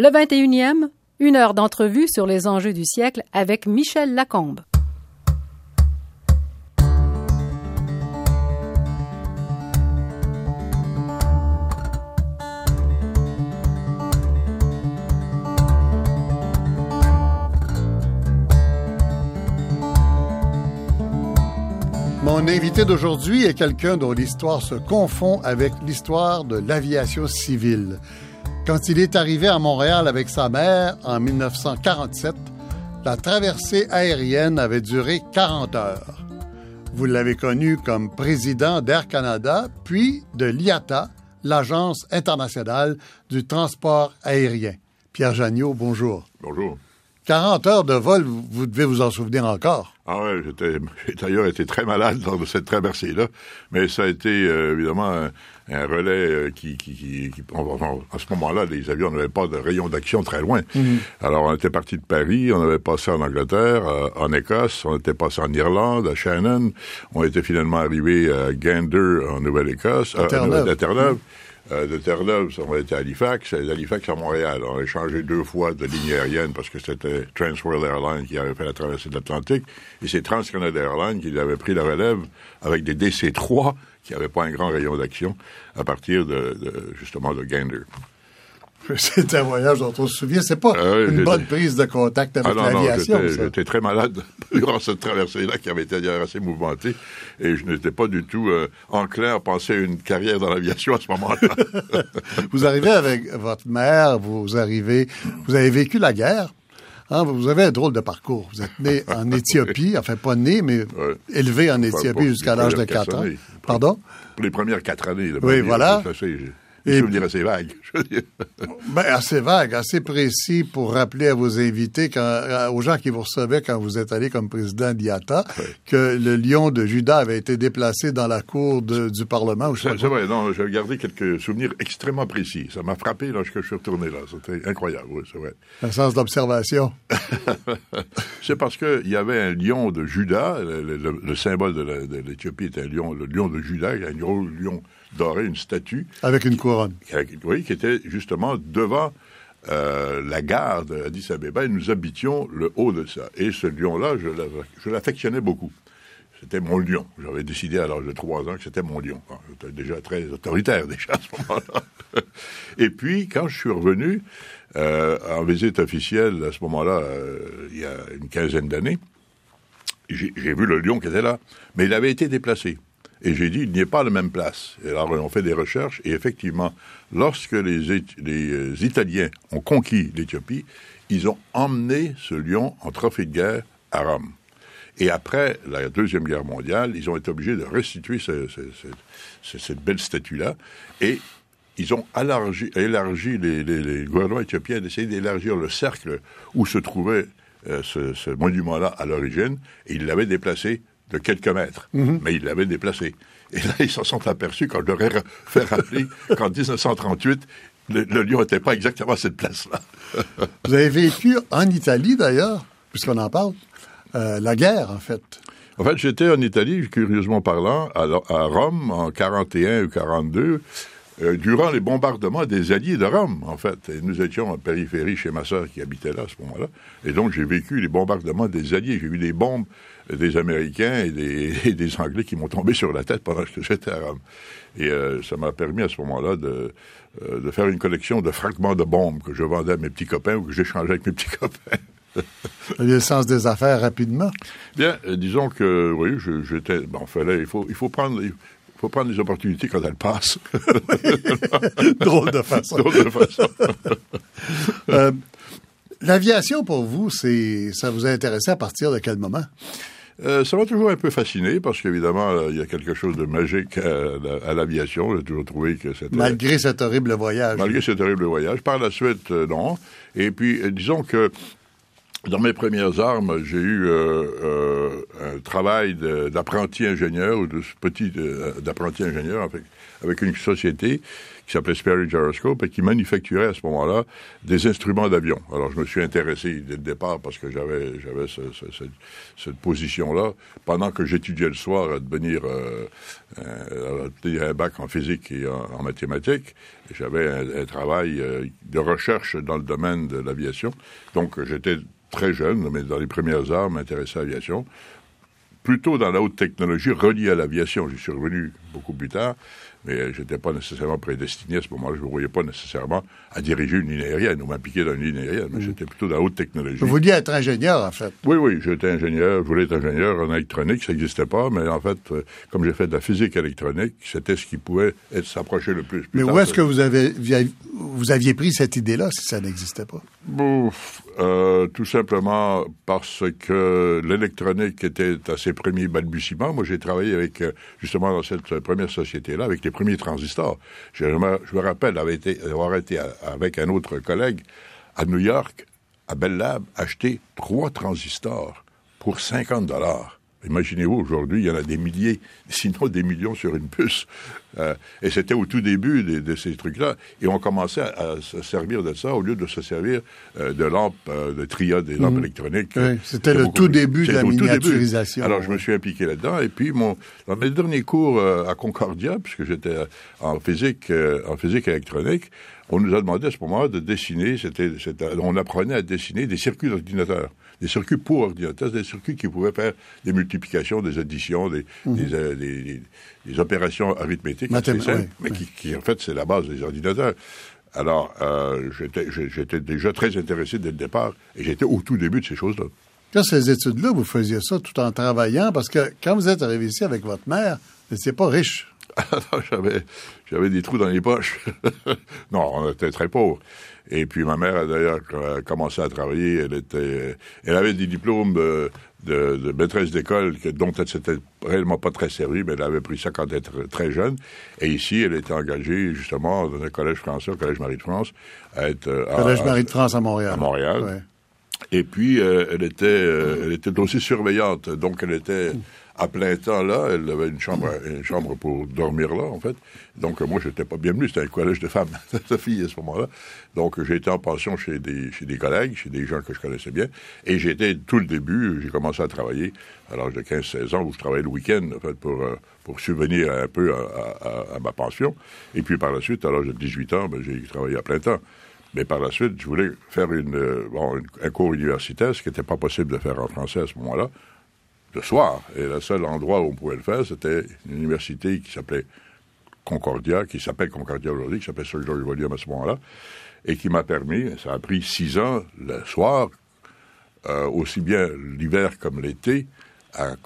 Le 21e, une heure d'entrevue sur les enjeux du siècle avec Michel Lacombe. Mon invité d'aujourd'hui est quelqu'un dont l'histoire se confond avec l'histoire de l'aviation civile. Quand il est arrivé à Montréal avec sa mère en 1947, la traversée aérienne avait duré 40 heures. Vous l'avez connu comme président d'Air Canada, puis de l'IATA, l'Agence internationale du transport aérien. Pierre Jagnot, bonjour. Bonjour. 40 heures de vol, vous devez vous en souvenir encore. Ah ouais, j'étais, j'ai d'ailleurs été très malade lors de cette traversée-là, mais ça a été euh, évidemment un, relais euh, qui, qui, qui, qui à ce moment-là, les avions n'avaient pas de rayon d'action très loin. Alors on était parti de Paris, on avait passé en Angleterre, euh, en Écosse, on était passé en Irlande, à Shannon, on était finalement arrivé à Gander en Nouvelle-Écosse, À Terre-Neuve. à Terre-Neuve. Euh, de Terre-Neuve, on était à Halifax, et d'Halifax à Montréal. On a changé deux fois de ligne aérienne parce que c'était Transworld Airlines qui avait fait la traversée de l'Atlantique, et c'est TransCanada Airlines qui avait pris la relève avec des DC-3 qui n'avaient pas un grand rayon d'action à partir de, de, justement de Gander. C'est un voyage dont on se souvient. C'est pas Ah une bonne prise de contact avec Ah l'aviation. j'étais très malade durant cette traversée-là qui avait été d'ailleurs assez mouvementée et je n'étais pas du tout euh, enclin à penser à une carrière dans l'aviation à ce moment-là. Vous arrivez avec votre mère, vous arrivez, vous avez vécu la guerre. Hein, vous avez un drôle de parcours. Vous êtes né en Éthiopie, enfin pas né, mais Ouais. élevé en Éthiopie jusqu'à l'âge de premières 4 quatre ans. Pardon? Pour les premières quatre années. là, Oui, voilà. Et- assez je veux dire. Ben, assez vague, assez précis pour rappeler à vos invités, quand, à- aux gens qui vous recevaient quand vous êtes allé comme président d'IATA, que le lion de Judas avait été déplacé dans la cour de- du Parlement. C'est vrai, non, j'ai gardé quelques souvenirs extrêmement précis. Ça m'a frappé lorsque je suis retourné là. C'était incroyable, oui, c'est vrai. Un sens d'observation. C'est parce qu'il y avait un lion de Judas, le, le- le symbole de l'Éthiopie était un lion, le lion de Judas, un gros lion doré, une statue, Avec une couronne. oui, qui était justement devant euh, la gare d'Addis Abeba et nous habitions le haut de ça. Et ce lion-là, je l'aff- je l'affectionnais beaucoup. C'était mon lion. J'avais décidé à l'âge de trois ans que c'était mon lion. J'étais déjà très autoritaire déjà à ce moment-là. Et puis, quand je suis revenu euh, en visite officielle à ce moment-là, euh, il y a une quinzaine d'années, j'ai vu le lion qui était là, mais il avait été déplacé. Et j'ai dit, il n'y est pas la même place. Et alors, on fait des recherches, et effectivement, lorsque les, euh, Italiens ont conquis l'Éthiopie, ils ont emmené ce lion en trophée de guerre à Rome. Et après la Deuxième Guerre mondiale, ils ont été obligés de restituer ce- ce- ce- ce- cette belle statue-là, et ils ont élargi, élargi les, les, gouvernements éthiopiens d'essayer d'élargir le cercle où se trouvait euh, ce monument-là à l'origine, et ils l'avaient déplacé de quelques mètres, mais ils l'avaient déplacé. Et là, ils s'en sont aperçus, quand je leur ai fait rappeler qu'en 1938, le, le lion n'était pas exactement à cette place-là. Vous avez vécu en Italie, d'ailleurs, puisqu'on en parle, euh, la guerre, en fait. En fait, j'étais en Italie, curieusement parlant, à, à Rome en 41 ou 42, euh, durant les bombardements des Alliés de Rome, en fait. Et nous étions en périphérie chez ma sœur qui habitait là à ce moment-là. Et donc, j'ai vécu les bombardements des Alliés. J'ai vu des bombes des Américains et des, et des Anglais qui m'ont tombé sur la tête pendant que j'étais à Rome. Et euh, ça m'a permis à ce moment-là de, euh, de faire une collection de fragments de bombes que je vendais à mes petits copains ou que j'échangeais avec mes petits copains. Le sens des affaires rapidement? Bien, euh, disons que oui, j'étais. Bon, fallait, il faut, il faut prendre, il faut prendre les opportunités quand elles passent. Drôle de façon. Drôle de façon. Euh, L'aviation, pour vous, c'est ça vous a intéressé à partir de quel moment? Euh, ça m'a toujours un peu fasciné parce qu'évidemment, il y a quelque chose de magique à, à l'aviation. J'ai toujours trouvé que c'était. Malgré cet horrible voyage. Malgré ce terrible voyage. Par la suite, euh, non. Et puis, euh, disons que dans mes premières armes, j'ai eu euh, euh, un travail d'apprenti ingénieur ou de petit euh, d'apprenti ingénieur avec, avec une société qui s'appelait Sperry Gyroscope et qui manufacturait à ce moment-là des instruments d'avion. Alors, je me suis intéressé dès le départ parce que j'avais j'avais cette position-là. Pendant que j'étudiais le soir à devenir euh, un bac en physique et en, mathématiques, j'avais un, travail euh, de recherche dans le domaine de l'aviation. Donc, j'étais très jeune, mais dans les premières heures, m'intéressais à l'aviation plutôt dans la haute technologie reliée à l'aviation. J'y suis revenu beaucoup plus tard, mais je n'étais pas nécessairement prédestiné à ce moment-là. Je ne me voyais pas nécessairement à diriger une ligne aérienne ou m'impliquer dans une ligne aérienne, mais mm. j'étais plutôt dans la haute technologie. Vous vouliez être ingénieur, en fait. Oui, oui, j'étais ingénieur. Je voulais être ingénieur en électronique, ça n'existait pas, mais en fait, euh, comme j'ai fait de la physique électronique, c'était ce qui pouvait s'approcher le plus. mais où est-ce que vous, avez, vous aviez pris cette idée-là si ça n'existait pas? Euh, tout simplement parce que l'électronique était à ses premiers balbutiements. Moi, j'ai travaillé avec, euh, justement, dans cette première société-là, avec les premiers transistors. Je me, rappelle avoir été, avoir été avec un autre collègue à New York, à Bell Lab, acheter trois transistors pour 50 dollars. Imaginez-vous, aujourd'hui, il y en a des milliers, sinon des millions sur une puce. Euh, et c'était au tout début de, ces trucs-là. Et on commençait à, se servir de ça au lieu de se servir euh, de lampes, euh, de triode des lampes mhm. électroniques. Oui, c'était le tout début de la miniaturisation. Alors, je me suis impliqué là-dedans. Et puis, mon, dans mes derniers cours à Concordia, puisque j'étais en physique, en physique électronique, on nous a demandé à ce moment-là de dessiner, c'était, on apprenait à dessiner des circuits d'ordinateur des circuits pour ordinateur, des circuits qui pouvaient faire des multiplications, des additions, des, mhm. euh, des, des, opérations arithmétiques mais Qui, en fait, c'est la base des ordinateurs. Alors, euh, j'étais déjà très intéressé dès le départ, et j'étais au tout début de ces choses-là. Quand ces études-là, vous faisiez ça tout en travaillant, parce que quand vous êtes arrivé ici avec votre mère, vous n'étiez pas riche. j'avais, j'avais des trous dans les poches. non, on était très pauvres. Et puis ma mère a d'ailleurs commencé à travailler. Elle était, elle avait des diplômes de, de, maîtresse d'école dont elle s'était réellement pas très servie, mais elle avait pris ça quand elle était très jeune. Et ici, elle était engagée justement dans un collège français, au collège Marie de France, à être euh, collège Marie de France à Montréal. À Montréal. Et puis euh, elle était, euh, elle était aussi surveillante, donc elle était à plein temps là. Elle avait une chambre, une chambre pour dormir là, en fait. Donc, moi, j'étais pas bienvenu. C'était un collège de femmes, de filles à ce moment-là. Donc, j'ai été en pension chez des, chez des collègues, chez des gens que je connaissais bien. Et j'étais, tout le début, j'ai commencé à travailler à l'âge de 15-16 ans, où je travaillais le week-end, en fait, pour, euh, pour subvenir un peu à, ma pension. Et puis, par la suite, à l'âge de 18 ans, ben, j'ai travaillé à plein temps. Mais par la suite, je voulais faire une, euh, un cours universitaire, ce qui n'était pas possible de faire en français à ce moment-là le soir. Et le seul endroit où on pouvait le faire, c'était une université qui s'appelait Concordia, qui s'appelle Concordia aujourd'hui, qui s'appelle Sir George William à ce moment-là, et qui m'a permis, ça a pris six ans le soir, euh, aussi bien l'hiver comme l'été, à,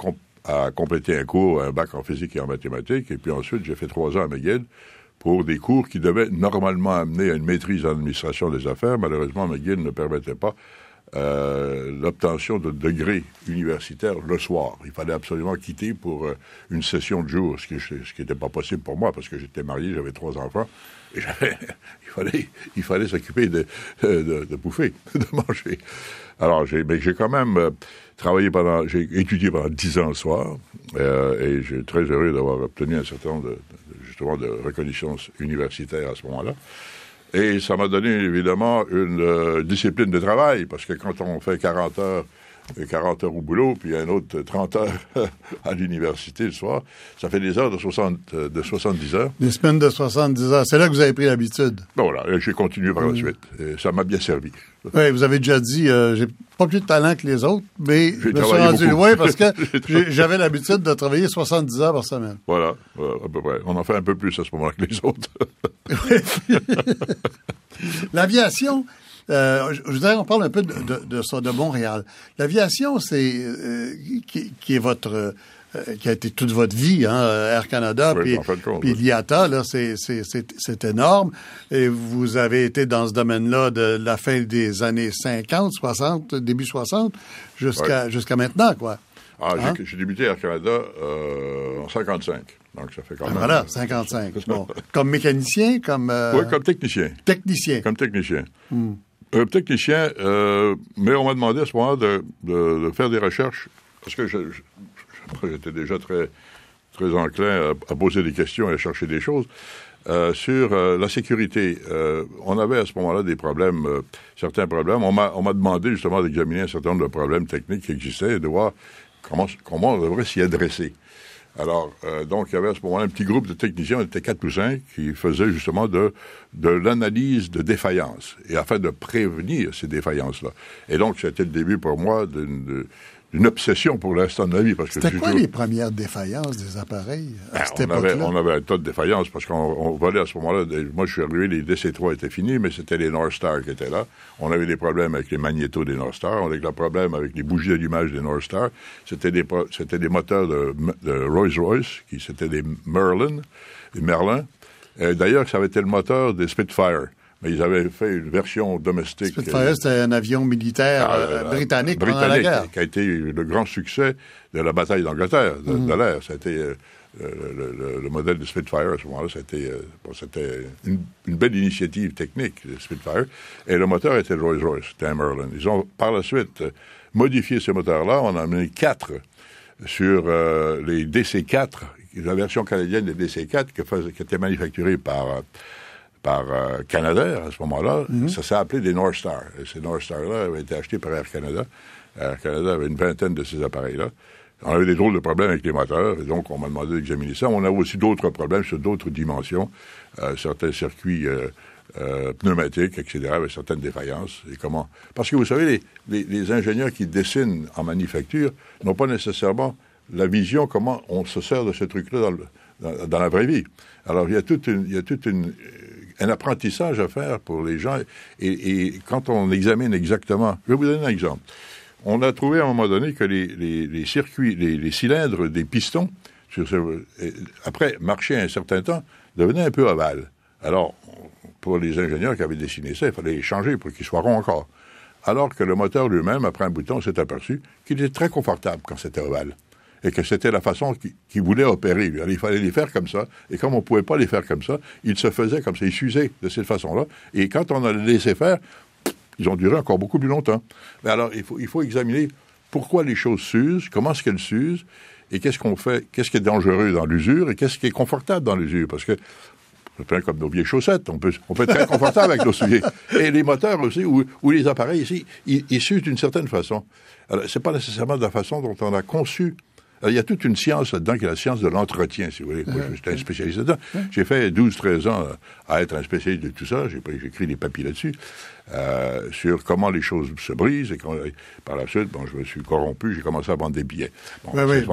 compléter un cours, un bac en physique et en mathématiques, et puis ensuite j'ai fait trois ans à McGill pour des cours qui devaient normalement amener à une maîtrise en administration des affaires. Malheureusement, McGill ne permettait pas euh, l'obtention de degrés universitaires le soir. Il fallait absolument quitter pour euh, une session de jour, ce qui n'était pas possible pour moi parce que j'étais marié, j'avais trois enfants et il fallait, il fallait s'occuper de, bouffer, de manger. Alors j'ai, mais j'ai quand même euh, travaillé pendant, j'ai étudié pendant dix ans le soir et j'ai très heureux d'avoir obtenu un certain nombre de, de reconnaissance universitaire à ce moment-là. Et ça m'a donné évidemment une euh, discipline de travail, parce que quand on fait 40 heures, 40 heures au boulot, puis un autre 30 heures à l'université le soir, ça fait des heures de, 60, de 70 heures. Des semaines de 70 heures. C'est là que vous avez pris l'habitude. Bon, voilà, j'ai continué par la suite. Et ça m'a bien servi. Oui, vous avez déjà dit, euh, j'ai pas plus de talent que les autres, mais je me suis rendu loin parce que j'avais l'habitude de travailler 70 heures par semaine. Voilà, à peu près. On en fait un peu plus à ce moment-là que les autres. L'aviation, euh, je voudrais qu'on parle un peu de, de, ça, de Montréal. L'aviation, c'est euh, qui, est votre euh, qui a été toute votre vie, hein, Air Canada, puis, puis l'IATA, là, c'est, c'est, énorme. Et vous avez été dans ce domaine-là de la fin des années 50, 60, début 60, jusqu'à jusqu'à maintenant, quoi. Ah, hein? j'ai, débuté Air Canada euh, en 55. Donc, ça fait quand ah, même... Voilà, 55. bon. Comme mécanicien, comme... Euh, oui, comme technicien. Technicien. Comme technicien. Hmm. Euh, technicien, euh, mais on m'a demandé à ce moment de, de, faire des recherches, parce que j'étais déjà très, très enclin à, poser des questions et à chercher des choses. Euh, sur euh, la sécurité, on avait à ce moment-là des problèmes, certains problèmes. On m'a, on m'a demandé justement d'examiner un certain nombre de problèmes techniques qui existaient et de voir comment, comment on devrait s'y adresser. Alors, donc, il y avait à ce moment-là un petit groupe de techniciens, on était quatre ou cinq, qui faisaient justement de, de l'analyse de défaillances, et afin de prévenir ces défaillances-là. Et donc, c'était le début pour moi d'une, une obsession pour l'instant de la vie. C'était quoi les premières défaillances des appareils à ben, on, avait, on avait un tas de défaillances parce qu'on volait à ce moment-là. Moi, je suis arrivé, les DC-3 étaient finis, mais c'était les North Star qui étaient là. On avait des problèmes avec les magnétos des North Star. On avait des problèmes avec les bougies d'allumage des North Star. C'était des, c'était des moteurs de, Rolls-Royce, qui c'était des Merlin, des Merlin. D'ailleurs, ça avait été le moteur des Spitfire mais ils avaient fait une version domestique. Spitfire, euh, c'était un avion militaire ah, euh, britannique, pendant la guerre. Qui a été le grand succès de la bataille d'Angleterre, de, mhm. l'air. C'était euh, le, modèle de Spitfire à ce moment-là, c'était une, une, belle initiative technique, de Spitfire. Et le moteur était le Rolls-Royce, c'était un Merlin. Ils ont par la suite modifié ce moteur-là. On en a amené quatre sur les DC-4, la version canadienne des DC-4 qui, qui était manufacturée par par euh, Canadair à ce moment-là. Mhm. Ça s'est appelé des North Star. Et ces North Star-là avaient été achetés par Air Canada. Air Canada avait une vingtaine de ces appareils-là. On avait des drôles de problèmes avec les moteurs, et donc on m'a demandé d'examiner ça. On avait aussi d'autres problèmes sur d'autres dimensions, euh, certains circuits euh, euh, pneumatiques, etc., avec certaines défaillances. Et comment Parce que vous savez, les, les ingénieurs qui dessinent en manufacture n'ont pas nécessairement la vision comment on se sert de ce truc-là dans, dans, dans, la vraie vie. Alors il y a toute une, il y a toute une un apprentissage à faire pour les gens. Et, quand on examine exactement, je vais vous donner un exemple. On a trouvé à un moment donné que les, circuits, les, cylindres des pistons, sur après marcher un certain temps, devenaient un peu ovales. Alors, pour les ingénieurs qui avaient dessiné ça, il fallait les changer pour qu'ils soient ronds encore. Alors que le moteur lui-même, après un bouton, s'est aperçu qu'il était très confortable quand c'était ovale et que c'était la façon qu'il voulait opérer. Il fallait les faire comme ça, et comme on ne pouvait pas les faire comme ça, il se faisait comme ça, il s'usait de cette façon-là, et quand on a laissé faire, ils ont duré encore beaucoup plus longtemps. Mais alors, il faut, il faut examiner pourquoi les choses s'usent, comment est-ce qu'elles s'usent, et qu'est-ce qu'on fait, qu'est-ce qui est dangereux dans l'usure, et qu'est-ce qui est confortable dans l'usure, parce que comme nos vieilles chaussettes. On peut, on peut être très confortable avec nos souliers. Et les moteurs aussi, ou, les appareils ici, ils, ils s'usent d'une certaine façon. Alors, c'est pas nécessairement de la façon dont on a conçu il y a toute une science là-dedans qui est la science de l'entretien, si vous voulez. Moi, j'étais un spécialiste là-dedans. J'ai fait 12-13 ans à être un spécialiste de tout ça. J'ai écrit des papiers là-dessus. Euh, sur comment les choses se brisent et par la suite, bon, je me suis corrompu, j'ai commencé à vendre des billets. Bon, oui,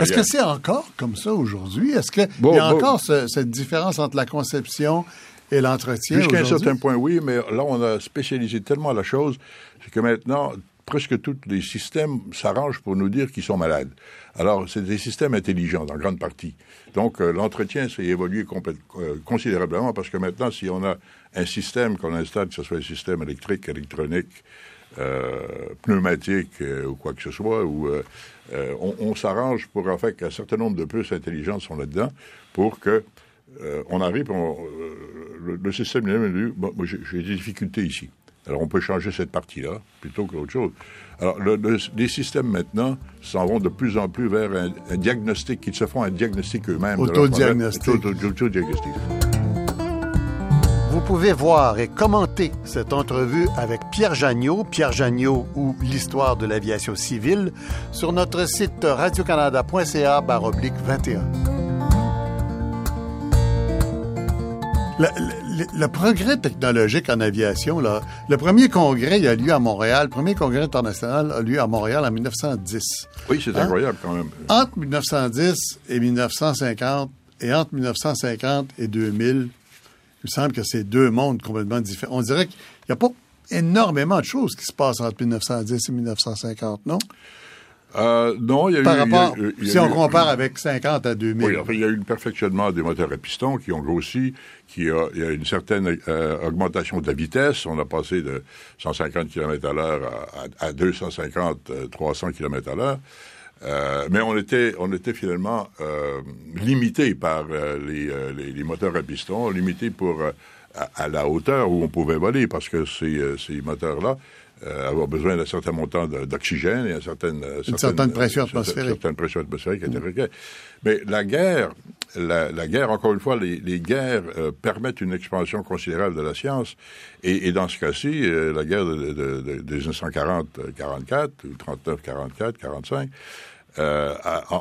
Est-ce que c'est encore comme ça aujourd'hui? Est-ce qu'il y a encore cette différence entre la conception et l'entretien Jusqu'à un certain point, oui, mais là, on a spécialisé tellement la chose, c'est que maintenant, presque tous les systèmes s'arrangent pour nous dire qu'ils sont malades. Alors, c'est des systèmes intelligents, en grande partie. Donc, euh, l'entretien s'est évolué euh, considérablement parce que maintenant, si on a un système qu'on installe, que ce soit un système électrique, électronique, euh, pneumatique ou quoi que ce soit, où on, s'arrange pour en fait qu'un certain nombre de puces intelligentes sont là-dedans pour que on arrive, le, le, système lui-même bon, j'ai des difficultés ici. Alors on peut changer cette partie-là plutôt que autre chose. Alors les systèmes maintenant s'en vont de plus en plus vers un, diagnostic, qu'ils se font un diagnostic eux-mêmes. Autodiagnostic. Autodiagnostic. Vous pouvez voir et commenter cette entrevue avec Pierre Jagnot, Pierre Jagnot ou l'histoire de l'aviation civile sur notre site radiocanada.ca 21. Le, progrès technologique en aviation, là, le premier congrès a lieu à Montréal, le premier congrès international a lieu à Montréal en 1910. Oui, c'est hein? incroyable quand même. Entre 1910 et 1950, et entre 1950 et 2000, il me semble que c'est deux mondes complètement différents. On dirait qu'il n'y a pas énormément de choses qui se passent entre 1910 et 1950, non? Euh, non, il y a Par rapport, si on compare avec 50 à 2000. Oui, enfin, il y a eu un perfectionnement des moteurs à piston qui ont grossi, qui a, il y a une certaine euh, augmentation de la vitesse. On a passé de 150 km à l'heure à, à, 250, 300 km à l'heure. Euh, mais on était, on était finalement euh, limité par euh, les, les, les, moteurs à piston, limité pour à, la hauteur où on pouvait voler, parce que ces, euh, ces moteurs-là euh, avoir besoin d'un certain montant d'oxygène et une certaine, une certaine pression atmosphérique. Une certaine pression atmosphérique. Mmh. Mais la guerre, la, la, guerre, encore une fois, les, les guerres euh, permettent une expansion considérable de la science. Et, et dans ce cas-ci, euh, la guerre de, de, de, de 1940-44, ou 39-44, 45, euh,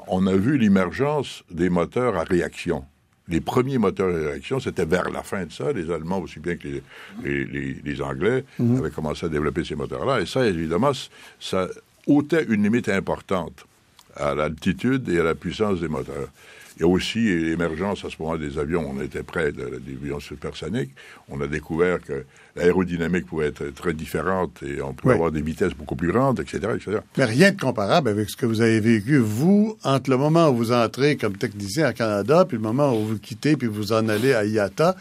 on a vu l'émergence des moteurs à réaction. Les premiers moteurs à réaction, c'était vers la fin de ça. Les Allemands, aussi bien que les, les, les, Anglais, mhm. avaient commencé à développer ces moteurs-là. Et ça, évidemment, ça ôtait une limite importante à l'altitude et à la puissance des moteurs. Il y a aussi l'émergence à ce moment des avions. On était près de, des avions supersoniques. On a découvert que l'aérodynamique pouvait être très différente et on pouvait avoir des vitesses beaucoup plus grandes, etc., etc. Mais rien de comparable avec ce que vous avez vécu, vous, entre le moment où vous entrez comme technicien à Canada, puis le moment où vous quittez, puis vous en allez à IATA.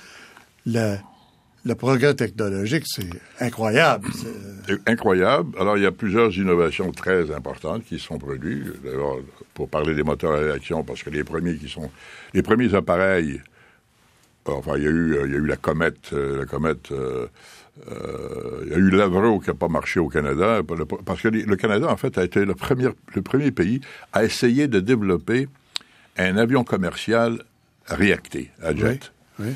Le progrès technologique, c'est incroyable. Incroyable. Alors, il y a plusieurs innovations très importantes qui sont produites. D'abord, pour parler des moteurs à réaction, parce que les premiers qui sont, les premiers appareils, enfin, il y a eu, il y a eu la comète, euh, la comète, euh, euh, il y a eu l'Avro qui n'a pas marché au Canada, parce que le Canada, en fait, a été le premier, le premier pays à essayer de développer un avion commercial réacté, à jet. Oui,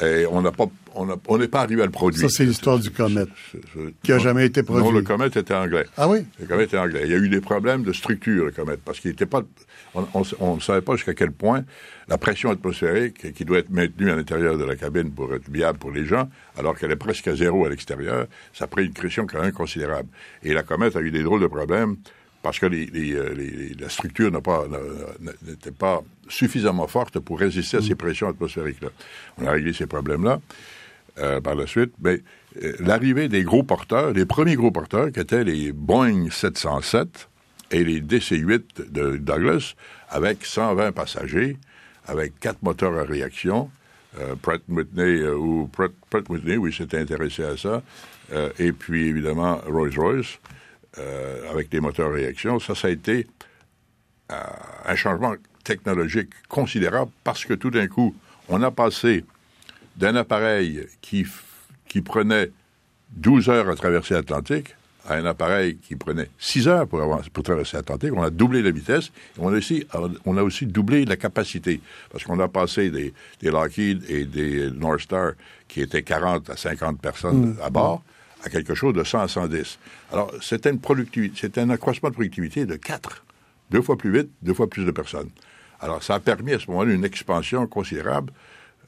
Et on n'a pas on n'est pas arrivé à le produire. Ça, c'est l'histoire du Comet, qui n'a jamais été produit. Non, le Comet était anglais. Ah oui? Le Comet était anglais. Il y a eu des problèmes de structure, le Comet, parce qu'il n'était pas... On ne savait pas jusqu'à quel point la pression atmosphérique, qui doit être maintenue à l'intérieur de la cabine pour être viable pour les gens, alors qu'elle est presque à zéro à l'extérieur, ça a pris une pression quand même considérable. Et la Comet a eu des drôles de problèmes parce que euh, la structure n'était pas suffisamment forte pour résister à ces mm. pressions atmosphériques-là. On a réglé ces problèmes-là. Euh, par la suite, mais euh, l'arrivée des gros porteurs, les premiers gros porteurs qui étaient les Boeing 707 et les DC-8 de Douglas, avec 120 passagers, avec quatre moteurs à réaction, euh, Pratt Whitney ou Pratt, Whitney, oui, s'était intéressé à ça, et puis évidemment Rolls-Royce avec des moteurs à réaction. Ça, ça a été un changement technologique considérable parce que tout d'un coup, on a passé d'un appareil qui, qui prenait 12 heures à traverser l'Atlantique à un appareil qui prenait 6 heures pour, pour traverser l'Atlantique. On a doublé la vitesse et on a aussi, on a aussi doublé la capacité parce qu'on a passé des, des Lockheed et des North Star qui étaient 40 à 50 personnes mmh. à bord à quelque chose de 100 à 110. Alors, c'était une productivité, c'était un accroissement de productivité de 4. Deux fois plus vite, deux fois plus de personnes. Alors, ça a permis à ce moment-là une expansion considérable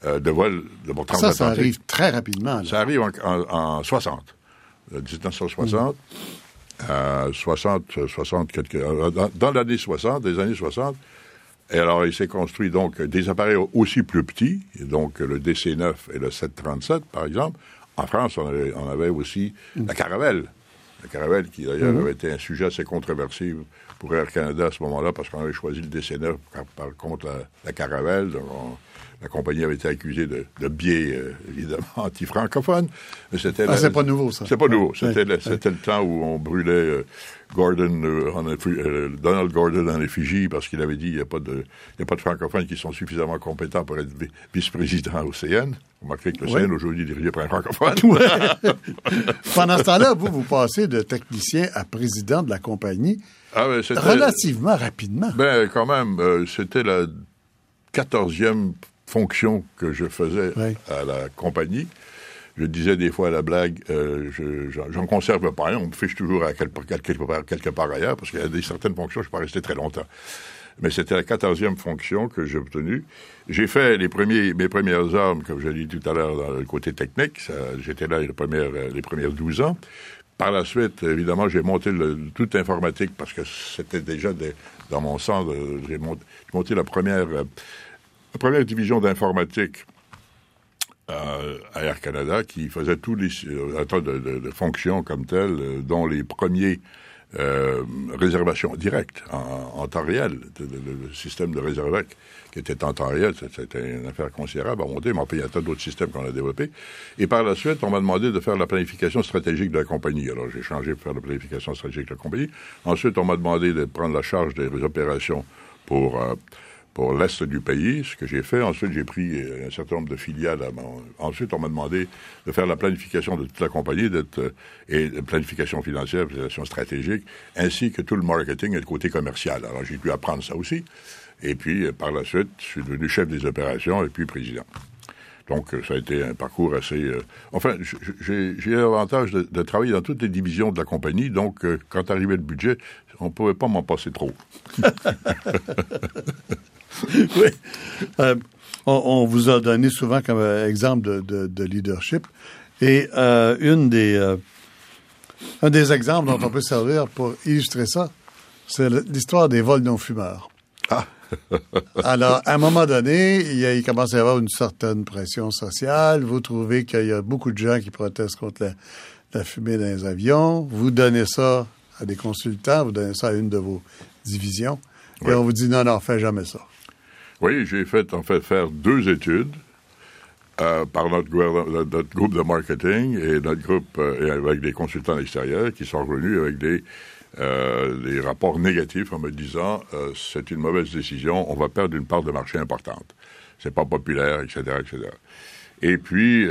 euh, de vol de mon Ça, ça arrive très rapidement. Ça arrive en, en, 60, 1960. 60, 60, quelques, euh, dans, dans l'année 60, des années 60. Et alors, il s'est construit donc des appareils aussi plus petits, donc le DC-9 et le 737, par exemple. En France, on avait, on avait aussi la Caravelle. La Caravelle, qui d'ailleurs mm-hmm. avait été un sujet assez controversé pour Air Canada à ce moment-là, parce qu'on avait choisi le DC-9 par, contre la, la Caravelle. Donc la compagnie avait été accusée de, de biais, euh, évidemment, anti-francophone. Mais c'était... Ah, c'est pas nouveau, ça. C'est pas nouveau. C'était, le, c'était le temps où on brûlait euh, Gordon, euh, en, euh, Donald Gordon en effigie parce qu'il avait dit il n'y a, pas de, il y a pas de francophones qui sont suffisamment compétents pour être vice-président au CN. Vous remarquez que le CN, aujourd'hui, est dirigé par un francophone. Pendant ce temps-là, vous, vous passez de technicien à président de la compagnie ah, ben, relativement rapidement. Ben, quand même, c'était la quatorzième fonction que je faisais à la compagnie. Je disais des fois à la blague, euh, j'en conserve pas un, on me fiche toujours à quelque, part, ailleurs, parce qu'il y a des certaines fonctions, je ne suis pas resté très longtemps. Mais c'était la quatorzième fonction que j'ai obtenue. J'ai fait les premiers, mes premières armes, comme je l'ai dit tout à l'heure, dans le côté technique. J'étais là les premières, les premières 12 ans. Par la suite, évidemment, j'ai monté le, toute l'informatique parce que c'était déjà dans mon sang. J'ai monté, la première euh, la première division d'informatique euh, à Air Canada qui faisait tous les euh, de, de, fonctions comme telles, euh, dont les premiers réservations directes en, temps réel, le, système de réservation qui était en temps réel, c'était une affaire considérable à monter, mais il y a tas d'autres systèmes qu'on a développés. Et par la suite, on m'a demandé de faire la planification stratégique de la compagnie. Alors j'ai changé pour faire la planification stratégique de la compagnie. Ensuite, on m'a demandé de prendre la charge des opérations pour pour l'Est du pays, ce que j'ai fait. Ensuite, j'ai pris un certain nombre de filiales. Ensuite, on m'a demandé de faire la planification de toute la compagnie d'être, euh, et la planification financière, planification stratégique, ainsi que tout le marketing et le côté commercial. Alors, j'ai pu apprendre ça aussi. Et puis, euh, par la suite, je suis devenu chef des opérations et puis président. Donc, ça a été un parcours assez... Euh, enfin, j'ai l'avantage de, de, travailler dans toutes les divisions de la compagnie. Donc, quand arrivait le budget, on ne pouvait pas m'en passer trop. oui. Euh, on, vous a donné souvent comme exemple de, leadership. Et euh, une des, un des exemples dont on peut servir pour illustrer ça, c'est l'histoire des vols non-fumeurs. Ah. Alors, à un moment donné, il, il, commence à y avoir une certaine pression sociale. Vous trouvez qu'il y a beaucoup de gens qui protestent contre la, fumée dans les avions. Vous donnez ça à des consultants, vous donnez ça à une de vos divisions. Et on vous dit non, non, fais jamais ça. Oui, j'ai fait en fait faire deux études euh, par notre, notre, groupe de marketing et notre groupe euh, avec des consultants extérieurs qui sont revenus avec des, euh, des rapports négatifs en me disant c'est une mauvaise décision, on va perdre une part de marché importante. C'est pas populaire, etc., etc. Et puis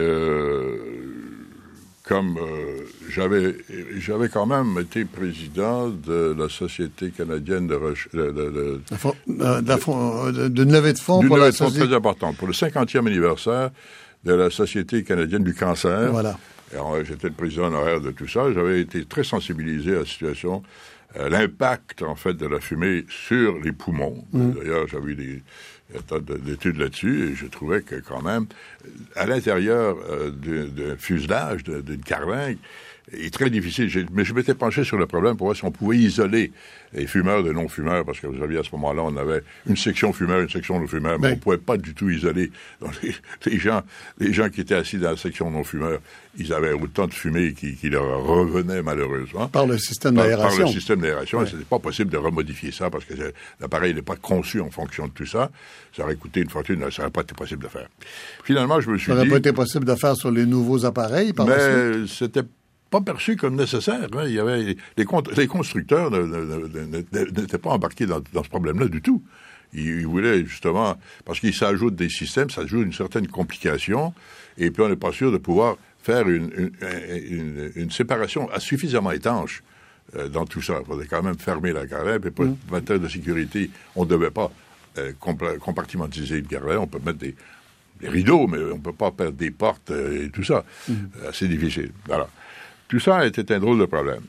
comme euh, j'avais j'avais quand même été président de la Société canadienne de recherche de, d'une levée de fonds pour levée de fonds très importante pour le 50e anniversaire de la Société canadienne du cancer. Voilà. J'étais le président honoraire de tout ça. J'avais été très sensibilisé à la situation, l'impact en fait de la fumée sur les poumons. Mmh. D'ailleurs, j'avais eu des il y a tas d'études là-dessus, et je trouvais que quand même, à l'intérieur euh, d'un fuselage, d'une carlingue, est très difficile. Mais je m'étais penché sur le problème pour voir si on pouvait isoler les fumeurs de non-fumeurs, parce que vous aviez à ce moment-là, on avait une section fumeur, une section non-fumeur, mais, on ne pouvait pas du tout isoler. Donc, les, gens, les gens qui étaient assis dans la section non-fumeur, ils avaient autant de fumée qui, leur revenait malheureusement. Par le système d'aération. Par, le système d'aération. Ce n'était pas possible de remodifier ça parce que l'appareil n'est pas conçu en fonction de tout ça. Ça aurait coûté une fortune, ça n'aurait pas été possible de faire. Finalement, je me suis dit... Ça n'aurait pas été possible de faire sur les nouveaux appareils par Mais c'était pas perçu comme nécessaire. Hein. Il y avait les, les constructeurs n'étaient pas embarqués dans, ce problème-là du tout. Ils, voulaient justement parce qu'ils s'ajoutent des systèmes, ça ajoute une certaine complication, et puis on n'est pas sûr de pouvoir faire une, une, séparation suffisamment étanche euh, dans tout ça. Il faudrait quand même fermer la carène, et pour mmh. matière de sécurité, on ne devait pas euh, compartimentiser une carène, on peut mettre des, rideaux, mais on ne peut pas perdre des portes euh, et tout ça. Mmh. C'est difficile. Voilà. Tout ça était un drôle de problème.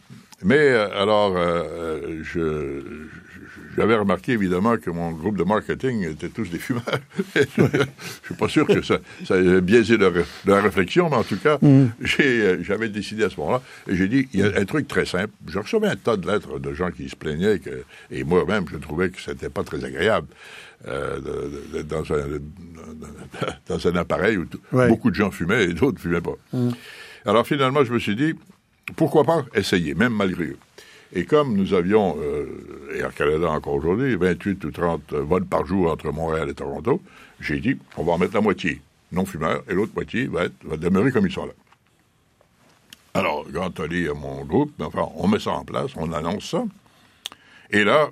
Mais euh, alors, euh, je, j'avais remarqué évidemment que mon groupe de marketing était tous des fumeurs. je suis pas sûr que ça, ça ait biaisé leur, réflexion, mais en tout cas, mm. j'ai, euh, j'avais décidé à ce moment-là, et j'ai dit, il y a un truc très simple. Je recevais un tas de lettres de gens qui se plaignaient, que, et moi-même, je trouvais que c'était pas très agréable. de, dans, un, dans un appareil où beaucoup de gens fumaient et d'autres fumaient pas. Mm. Alors finalement, je me suis dit, pourquoi pas essayer, même malgré eux. Et comme nous avions, euh, et en Canada encore aujourd'hui, 28 ou 30 vols par jour entre Montréal et Toronto, j'ai dit, on va en mettre la moitié non-fumeurs et l'autre moitié va, être, demeurer comme ils sont là. Alors, quand on lit à mon groupe, enfin, on met ça en place, on annonce ça. Et là,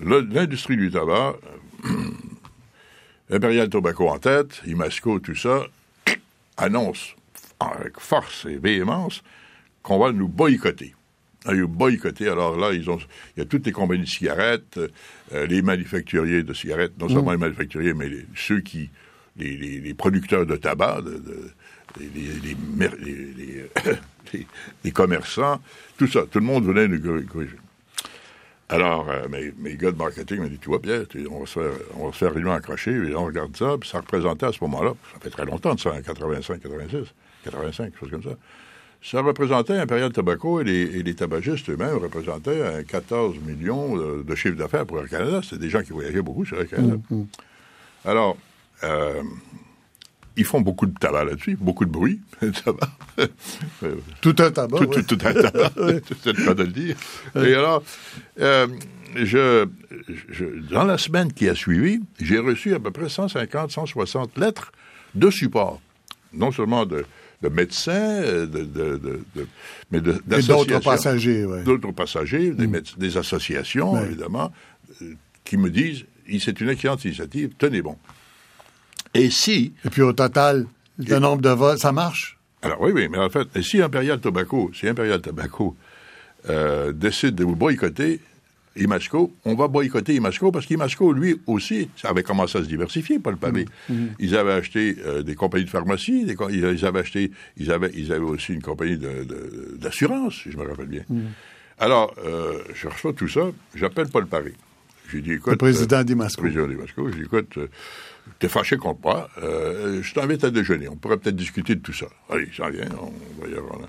l'industrie du tabac, Imperial Tobacco en tête, Imasco, tout ça, annonce avec force et véhémence qu'on va nous boycotter. Boycotter, alors là, ils ont, il y a toutes les compagnies de cigarettes, euh, les manufacturiers de cigarettes, non seulement mm. les manufacturiers, mais ceux qui, les, producteurs de tabac, les, commerçants, tout ça, tout le monde venait nous corriger. Alors, euh, mes, mes, gars de marketing m'ont dit, tu vois, Pierre, on va se faire, on va se faire accrocher, et on regarde ça, puis ça représentait à ce moment-là, ça fait très longtemps de ça, en 85, 86, 85, quelque chose comme ça. Ça représentait Imperial Tobacco et les, et les tabagistes eux-mêmes représentaient 14 millions de, de chiffre d'affaires pour Air Canada. C'était des gens qui voyageaient beaucoup sur Air Canada. Mm, mm. Alors, euh, ils font beaucoup de tabac là-dessus, beaucoup de bruit, tabac. tout un tabac. Tout, tout, tout un tabac, c'est le cas de le dire. Et alors, euh, je, je, dans la semaine qui a suivi, j'ai reçu à peu près 150, 160 lettres de support. Non seulement de, de médecins, de, de, de, mais d'autres passagers, D'autres passagers, des, mm. des associations, évidemment, euh, qui me disent c'est une excellente initiative, tenez bon. Et si... Et puis au total, le nombre de vols, ça marche? Alors oui, oui, mais en fait, si Imperial Tobacco, si Imperial Tobacco euh, décide de vous boycotter, Imasco, on va boycotter Imasco parce qu'Imasco, lui aussi, ça avait commencé à se diversifier, pas le pavé. Mmh, mmh. Ils avaient acheté euh, des compagnies de pharmacie, ils, avaient acheté, ils avaient, ils avaient aussi une compagnie d'assurance, si je me rappelle bien. Mmh. Alors, euh, je reçois tout ça, j'appelle Paul Paris. J'ai dit, écoute. Le président d'Imasco. Le président d'Imasco. J'ai dit, écoute, euh, t'es fâché contre moi, euh, je t'invite à déjeuner. On pourrait peut-être discuter de tout ça. Allez, ça vient. On va y avoir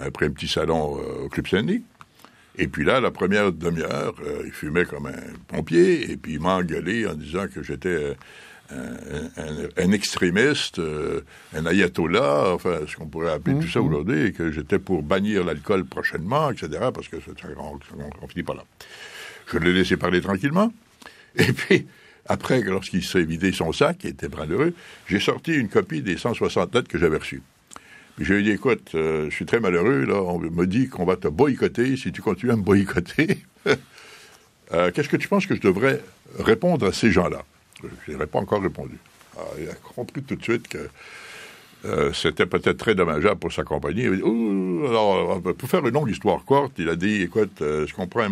après un petit salon au Club Saint-Denis. Et puis là, la première demi-heure, il fumait comme un pompier, et puis il m'a engueulé en disant que j'étais un, extrémiste, un ayatollah, enfin, ce qu'on pourrait appeler tout ça mmh. aujourd'hui, et que j'étais pour bannir l'alcool prochainement, etc., parce que ça, on, finit pas là. Je l'ai laissé parler tranquillement. Et puis, après, lorsqu'il s'est vidé son sac, il était malheureux, j'ai sorti une copie des 160 lettres que j'avais reçues. Puis je lui ai dit, écoute, euh, je suis très malheureux, là, on me dit qu'on va te boycotter si tu continues à me boycotter. Euh, qu'est-ce que tu penses que je devrais répondre à ces gens-là? Je n'aurais pas encore répondu. Ah, il a compris tout de suite que euh, c'était peut-être très dommageable pour sa compagnie. alors, pour faire une longue histoire courte, il a dit, écoute, euh, je comprends un,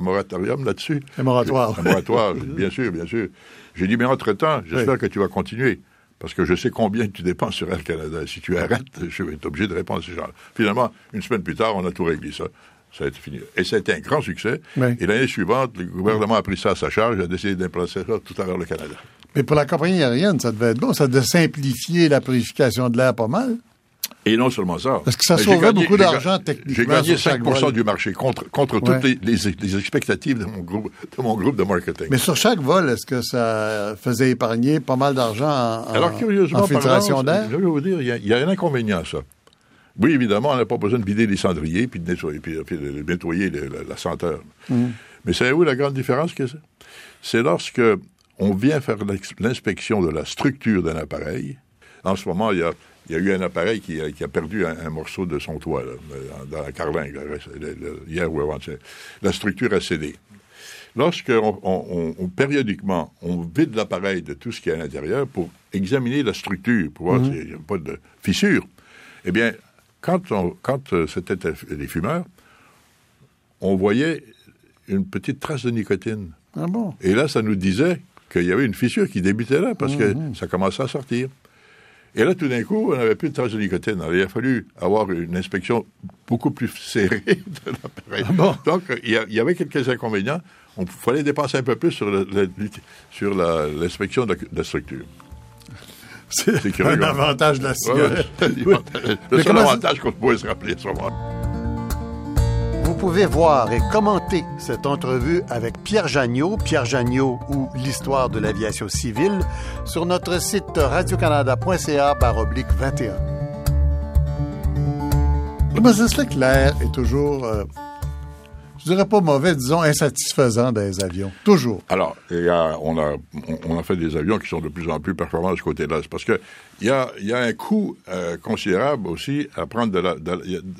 moratorium là-dessus? Un moratoire. Un moratoire, bien sûr, bien sûr. J'ai dit, mais entre-temps, j'espère que tu vas continuer. Parce que je sais combien tu dépenses sur Air Canada. Si tu arrêtes, je vais être obligé de répondre à ces gens Finalement, une semaine plus tard, on a tout réglé ça. Ça a été fini. Et ça a été un grand succès. Et l'année suivante, le gouvernement a pris ça à sa charge et a décidé d'implanter ça tout à l'heure le Canada. Mais pour la compagnie aérienne, ça devait être bon. Ça devait simplifier la purification de l'air pas mal. Et non seulement ça. Parce que ça sauvait beaucoup d'argent techniquement. J'ai gagné 5 du marché contre, contre toutes les, expectatives de mon, groupe, de mon groupe de marketing. Mais sur chaque vol, est-ce que ça faisait épargner pas mal d'argent en, Alors, curieusement, filtration d'air? Je vais vous dire, il y, a, un inconvénient à ça. Oui, évidemment, on n'a pas besoin de vider les cendriers puis de nettoyer, puis, de nettoyer la, senteur. Mm. Mais où la grande différence que c'est? C'est lorsque on vient faire l'inspection de la structure d'un appareil. En ce moment, il y a, eu un appareil qui a, perdu un, morceau de son toit, dans la carlingue, hier ou avant-hier. La structure a cédé. Lorsque, on, périodiquement, on vide l'appareil de tout ce qui est à l'intérieur pour examiner la structure, pour voir mhm. s'il n'y a pas de fissure, eh bien, quand, quand euh, c'était des fumeurs, on voyait une petite trace de nicotine. Ah bon? Et là, ça nous disait qu'il y avait une fissure qui débutait là parce que mhm. ça commençait à sortir. Et là, tout d'un coup, on n'avait plus de traces de nicotine. Alors, il a fallu avoir une inspection beaucoup plus serrée de l'appareil. Ah Donc, il y, avait quelques inconvénients. Il fallait dépenser un peu plus sur, l'inspection de, la structure. C'est un avantage de la cigarette. le seul avantage qu'on pouvait se rappeler à ce moment pouvez voir et commenter cette entrevue avec Pierre Jagnot, Pierre Jagnot ou l'histoire de l'aviation civile sur notre site radiocanada.ca oblique 21. C'est que l'air est toujours, euh, je dirais pas mauvais, disons insatisfaisant les avions. Toujours. Alors, on, a, a fait des avions qui sont de plus en plus performants de ce côté-là. C'est parce que il y a, a, un coût euh, considérable aussi à prendre de la.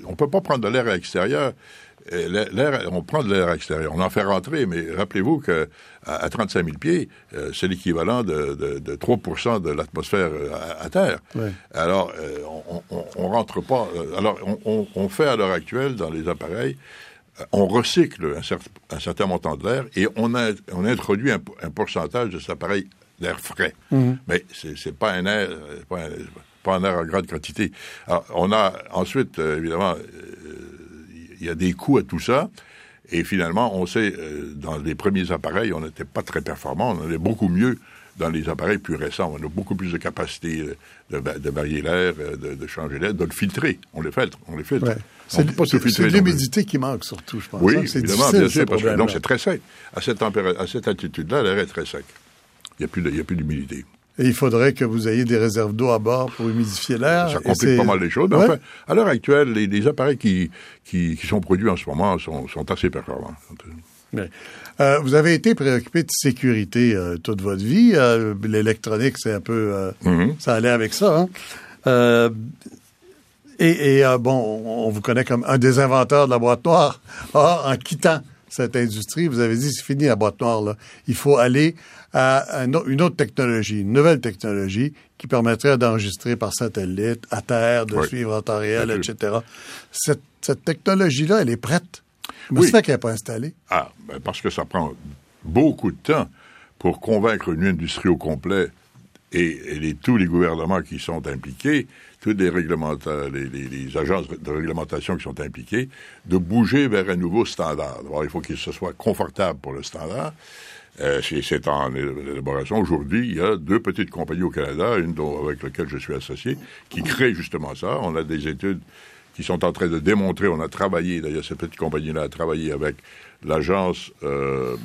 on peut pas prendre de l'air à l'extérieur l'air, on prend de l'air extérieur, on en fait rentrer, mais rappelez-vous que à, 35 000 pieds, euh, c'est l'équivalent de, de, 3 de l'atmosphère euh, à, Terre. Alors, euh, on, on, rentre pas. alors, on, fait à l'heure actuelle dans les appareils, on recycle un, certain montant de l'air et on, a, on introduit un, pourcentage de cet appareil d'air frais. Mm-hmm. Mais c'est pas un air, pas un, pas un air en grande quantité. Alors, on a ensuite, évidemment, il y a des coûts à tout ça. Et finalement, on sait, euh, dans les premiers appareils, on n'était pas très performant. On allait beaucoup mieux dans les appareils plus récents. On a beaucoup plus de capacité euh, de, de varier l'air, euh, de, changer l'air, de le filtrer. On le filtre. On le filtre. C'est l'humidité qui manque surtout, je pense. Oui, hein. évidemment, bien sûr. Parce que, donc, c'est très sec. À cette, à cette altitude-là, l'air est très sec. Il n'y a plus d'humidité. Et il faudrait que vous ayez des réserves d'eau à bord pour humidifier l'air. Ça complique pas mal les choses. enfin, à l'heure actuelle, les, appareils qui, qui, sont produits en ce moment sont, sont assez performants. Euh, vous avez été préoccupé de sécurité euh, toute votre vie. Euh, l'électronique, c'est un peu... Mm-hmm. Ça allait avec ça. Hein? et, et bon, on vous connaît comme un des inventeurs de la boîte noire. Or, en quittant cette industrie, vous avez dit c'est fini la boîte noire. Là. Il faut aller à une autre technologie, une nouvelle technologie qui permettrait d'enregistrer par satellite, à terre, de suivre en temps réel, etc. Cette, cette technologie-là, elle est prête. Mais oui. c'est qu'elle n'est pas installée. Ah, ben parce que ça prend beaucoup de temps pour convaincre une industrie au complet et, tous les gouvernements qui sont impliqués, toutes les, les, les, agences de réglementation qui sont impliquées, de bouger vers un nouveau standard. il faut qu'il se soit confortable pour le standard. Euh, c'est en élaboration. Aujourd'hui, il y a deux petites compagnies au Canada, une dont, avec laquelle je suis associé, qui créent justement ça. On a des études qui sont en train de démontrer, on a travaillé, d'ailleurs, cette petite compagnie-là a travaillé avec l'agence euh,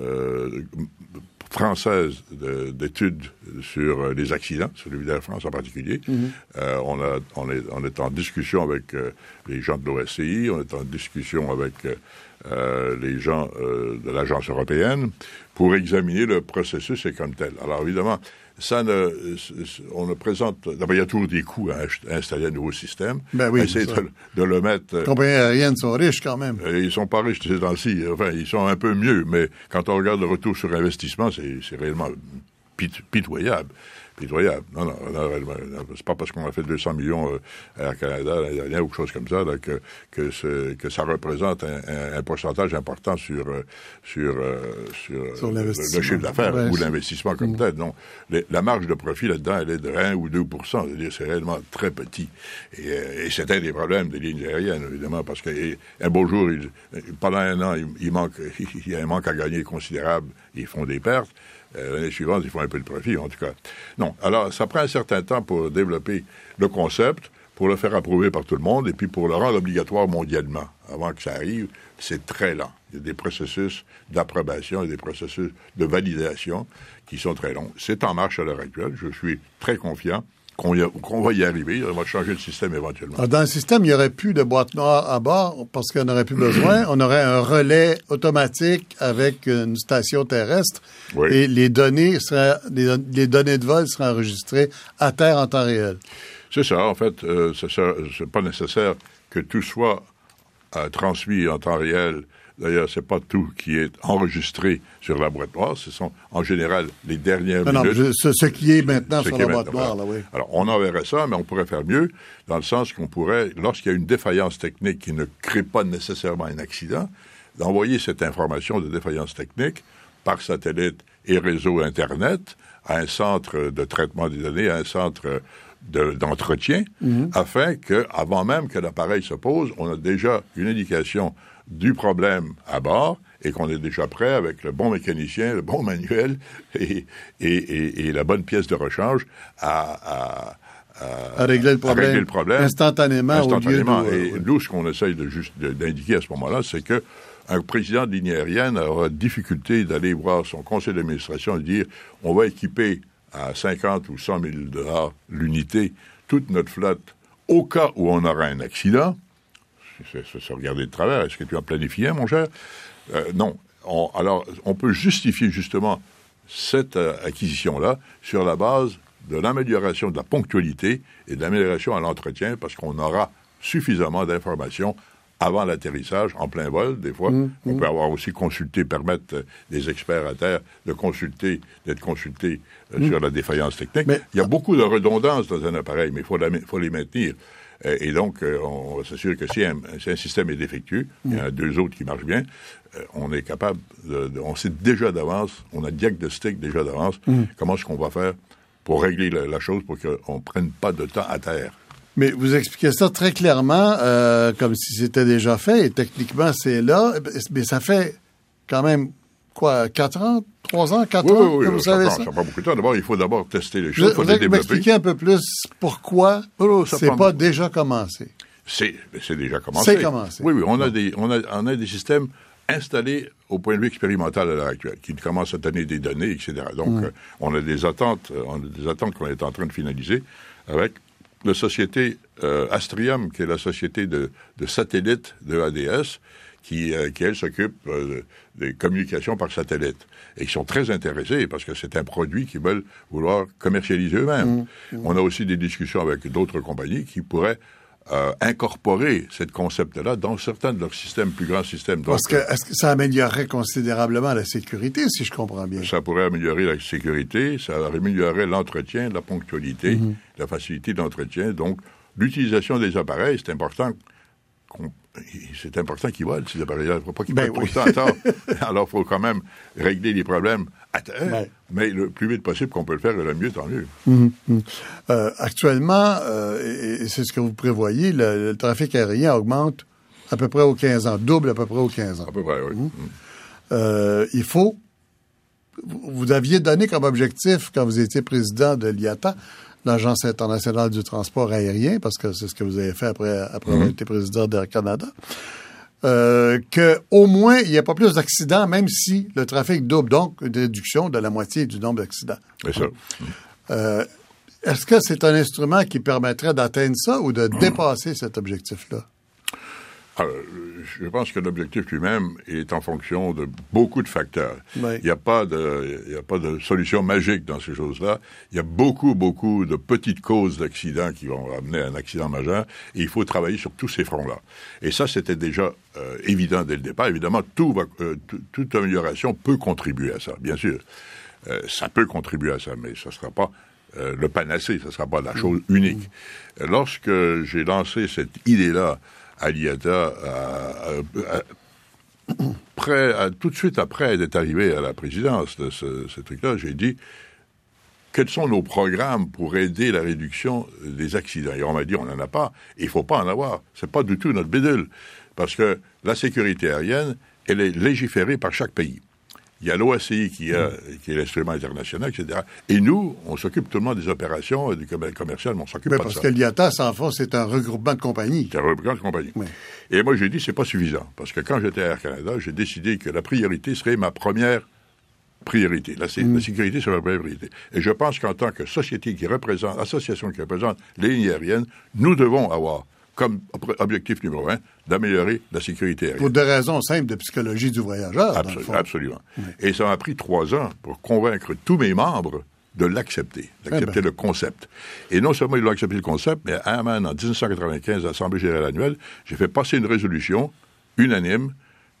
euh, française d'études sur les accidents, sur les de France en particulier. Mhm. euh, on, a, on, est, on est en discussion avec les gens de l'OSCI, on est en discussion avec les gens de l'agence européenne pour examiner le processus et comme tel. Alors évidemment, ça ne, on ne présente. D'abord, il y a toujours des coûts à, installer un nouveau système. Ben oui, Essayer de, de, le mettre. Les compagnies aériennes sont riches quand même. Ils sont pas riches ces temps-ci. Enfin, ils sont un peu mieux, mais quand on regarde le retour sur investissement, c'est réellement pitoyable pitoyable. Non, non, non, c'est pas parce qu'on a fait 200 millions euh, à Canada l'année dernière ou quelque chose comme ça là, que, que, ce, que ça représente un, un, pourcentage important sur, euh, sur, euh, sur, sur le, chiffre d'affaires ou l'investissement comme mm. tel. Non, la marge de profit là-dedans, elle est de 1 ou 2 c'est-à-dire c'est réellement très petit. Et, et c'est un des problèmes des lignes aériennes, évidemment, parce qu'un beau jour, il, pendant un an, il, il manque, il y a un manque à gagner considérable, ils font des pertes. Euh, l'année suivante, ils font un peu de profit, en tout cas. Non. Alors, ça prend un certain temps pour développer le concept, pour le faire approuver par tout le monde, et puis pour le rendre obligatoire mondialement. Avant que ça arrive, c'est très lent. Il y a des processus d'approbation et des processus de validation qui sont très longs. C'est en marche à l'heure actuelle. Je suis très confiant qu'on va y arriver. On va changer le système éventuellement. dans le système, il n'y aurait plus de boîte noire à bord parce qu'on n'aurait plus besoin. On aurait un relais automatique avec une station terrestre et les données, seraient, les, données de vol seraient enregistrées à terre en temps réel. C'est ça. En fait, euh, ce n'est pas nécessaire que tout soit euh, transmis en temps réel D'ailleurs, c'est pas tout qui est enregistré sur la boîte noire. Ce sont en général les dernières minutes. Non, ce, qui est maintenant sur la boîte noire, là, oui. Alors, on enverrait ça, mais on pourrait faire mieux, dans le sens qu'on pourrait, lorsqu'il y a une défaillance technique qui ne crée pas nécessairement un accident, d'envoyer cette information de défaillance technique par satellite et réseau Internet à un centre de traitement des données, à un centre d'entretien, mhm. afin que, avant même que l'appareil se pose, on a déjà une indication du problème à bord et qu'on est déjà prêt avec le bon mécanicien, le bon manuel et, et, et, la bonne pièce de rechange à, à, régler, le problème, instantanément. instantanément. et nous, ce qu'on essaye de juste d'indiquer à ce moment-là, c'est que un président de ligne aérienne aura difficulté d'aller voir son conseil d'administration et dire on va équiper à 50 ou 100 000 dollars l'unité toute notre flotte au cas où on aura un accident c'est se regarder de travers. Est-ce que tu as planifié, mon cher? Euh, Non. alors, on peut justifier justement cette euh, acquisition-là sur la base de l'amélioration de la ponctualité et de l'amélioration à l'entretien, parce qu'on aura suffisamment d'informations avant l'atterrissage, en plein vol, des fois. Mmh, on mmh. peut avoir aussi consulté, permettre euh, des experts à terre de consulter, d'être consultés mmh. sur la défaillance technique. Mais, il y a beaucoup de redondances dans un appareil, mais il faut, faut les maintenir. Euh, et donc, euh, on va s'assurer que si un, système est défectueux, il y en a deux autres qui marchent bien, euh, on est capable, de, on sait déjà d'avance, on a diagnostic déjà d'avance, mm. comment est-ce qu'on va faire pour régler la, chose pour qu'on ne prenne pas de temps à terre. Mais vous expliquez ça très clairement, comme si c'était déjà fait, et techniquement c'est là, mais ça fait quand même quoi, 4 ans, 3 ans, 4 ans oui, que vous ça savez prend, ça? ça prend beaucoup de temps. D'abord, il faut d'abord tester les choses, il faut les développer. m'expliquer un peu plus pourquoi oh, c'est prend... pas déjà commencé. C'est, c'est déjà commencé. C'est commencé. Oui, oui, on a des, on a, on a des systèmes installés au point de vue expérimental à l'heure actuelle, qui commencent à donner des données, etc. Donc, mm. euh, on a des attentes, euh, on a des attentes qu'on est en train de finaliser avec la société euh, Astrium, qui est la société de, de satellites de ADS, qui, euh, qui elle, s'occupe euh, des communications par satellite. Et ils sont très intéressés parce que c'est un produit qu'ils veulent vouloir commercialiser eux-mêmes. Mmh, mmh. On a aussi des discussions avec d'autres compagnies qui pourraient euh, incorporer cette concept-là dans certains de leurs systèmes, plus grands systèmes. Parce que, est-ce que ça améliorerait considérablement la sécurité, si je comprends bien? Ça pourrait améliorer la sécurité, ça améliorerait l'entretien, la ponctualité, mm-hmm. la facilité d'entretien. Donc, l'utilisation des appareils, c'est important c'est important qu'ils volent, ces appareils-là. Il ne faut pas qu'ils ben oui. Alors, il faut quand même régler les problèmes à terre, mais le plus vite possible qu'on peut le faire, le mieux, tant mieux. Hum, hum. Euh, actuellement, euh, et, c'est ce que vous prévoyez, le, trafic aérien augmente à peu près aux 15 ans, double à peu près aux 15 ans. À peu près, oui. Hum. Euh, il faut... Vous aviez donné comme objectif, quand vous étiez président de l'IATA, l'Agence internationale du transport aérien, parce que c'est ce que vous avez fait après, après avoir mhm. été président d'Air Canada, euh, qu'au moins, il n'y a pas plus d'accidents, même si le trafic double, donc une réduction de la moitié du nombre d'accidents. C'est ça. Euh, est-ce que c'est un instrument qui permettrait d'atteindre ça ou de dépasser cet objectif-là? Alors, je pense que l'objectif lui-même est en fonction de beaucoup de facteurs. Il n'y a pas de, il y a pas de solution magique dans ces choses-là. Il y a beaucoup, beaucoup de petites causes d'accidents qui vont amener à un accident majeur et il faut travailler sur tous ces fronts-là. Et ça, c'était déjà euh, évident dès le départ. Évidemment, tout va, euh, toute amélioration peut contribuer à ça, bien sûr. Euh, ça peut contribuer à ça, mais ça ne sera pas le panacée, ça ne sera pas la chose unique. Lorsque j'ai lancé cette idée-là, Aliata, tout de suite après d'être arrivé à la présidence de ce, truc-là, j'ai dit quels sont nos programmes pour aider la réduction des accidents? Et on m'a dit on n'en a pas, il faut pas en avoir. C'est pas du tout notre bédule, parce que la sécurité aérienne, elle est légiférée par chaque pays. Il y a l'OACI qui, a, qui est l'instrument international, etc. Et nous, on s'occupe tout le monde des opérations du commercial, mais on s'occupe pas parce de ça. Parce que l'IATA, en fond, c'est un regroupement de compagnies. C'est un regroupement de compagnies. Et moi, j'ai dit, c'est pas suffisant. Parce que quand j'étais à Air Canada, j'ai décidé que la priorité serait ma première priorité. La, la mm. sécurité serait ma première priorité. Et je pense qu'en tant que société qui représente, association qui représente les lignes aériennes, nous devons avoir comme objectif numéro un d'améliorer la sécurité aérienne. Pour des raisons simples de psychologie du voyageur. absolument. Et ça m'a pris trois ans pour convaincre tous mes membres de l'accepter, d'accepter eh ben. le concept. Et non seulement ils ont accepté le concept, mais à en 1995, à l'Assemblée générale annuelle, j'ai fait passer une résolution unanime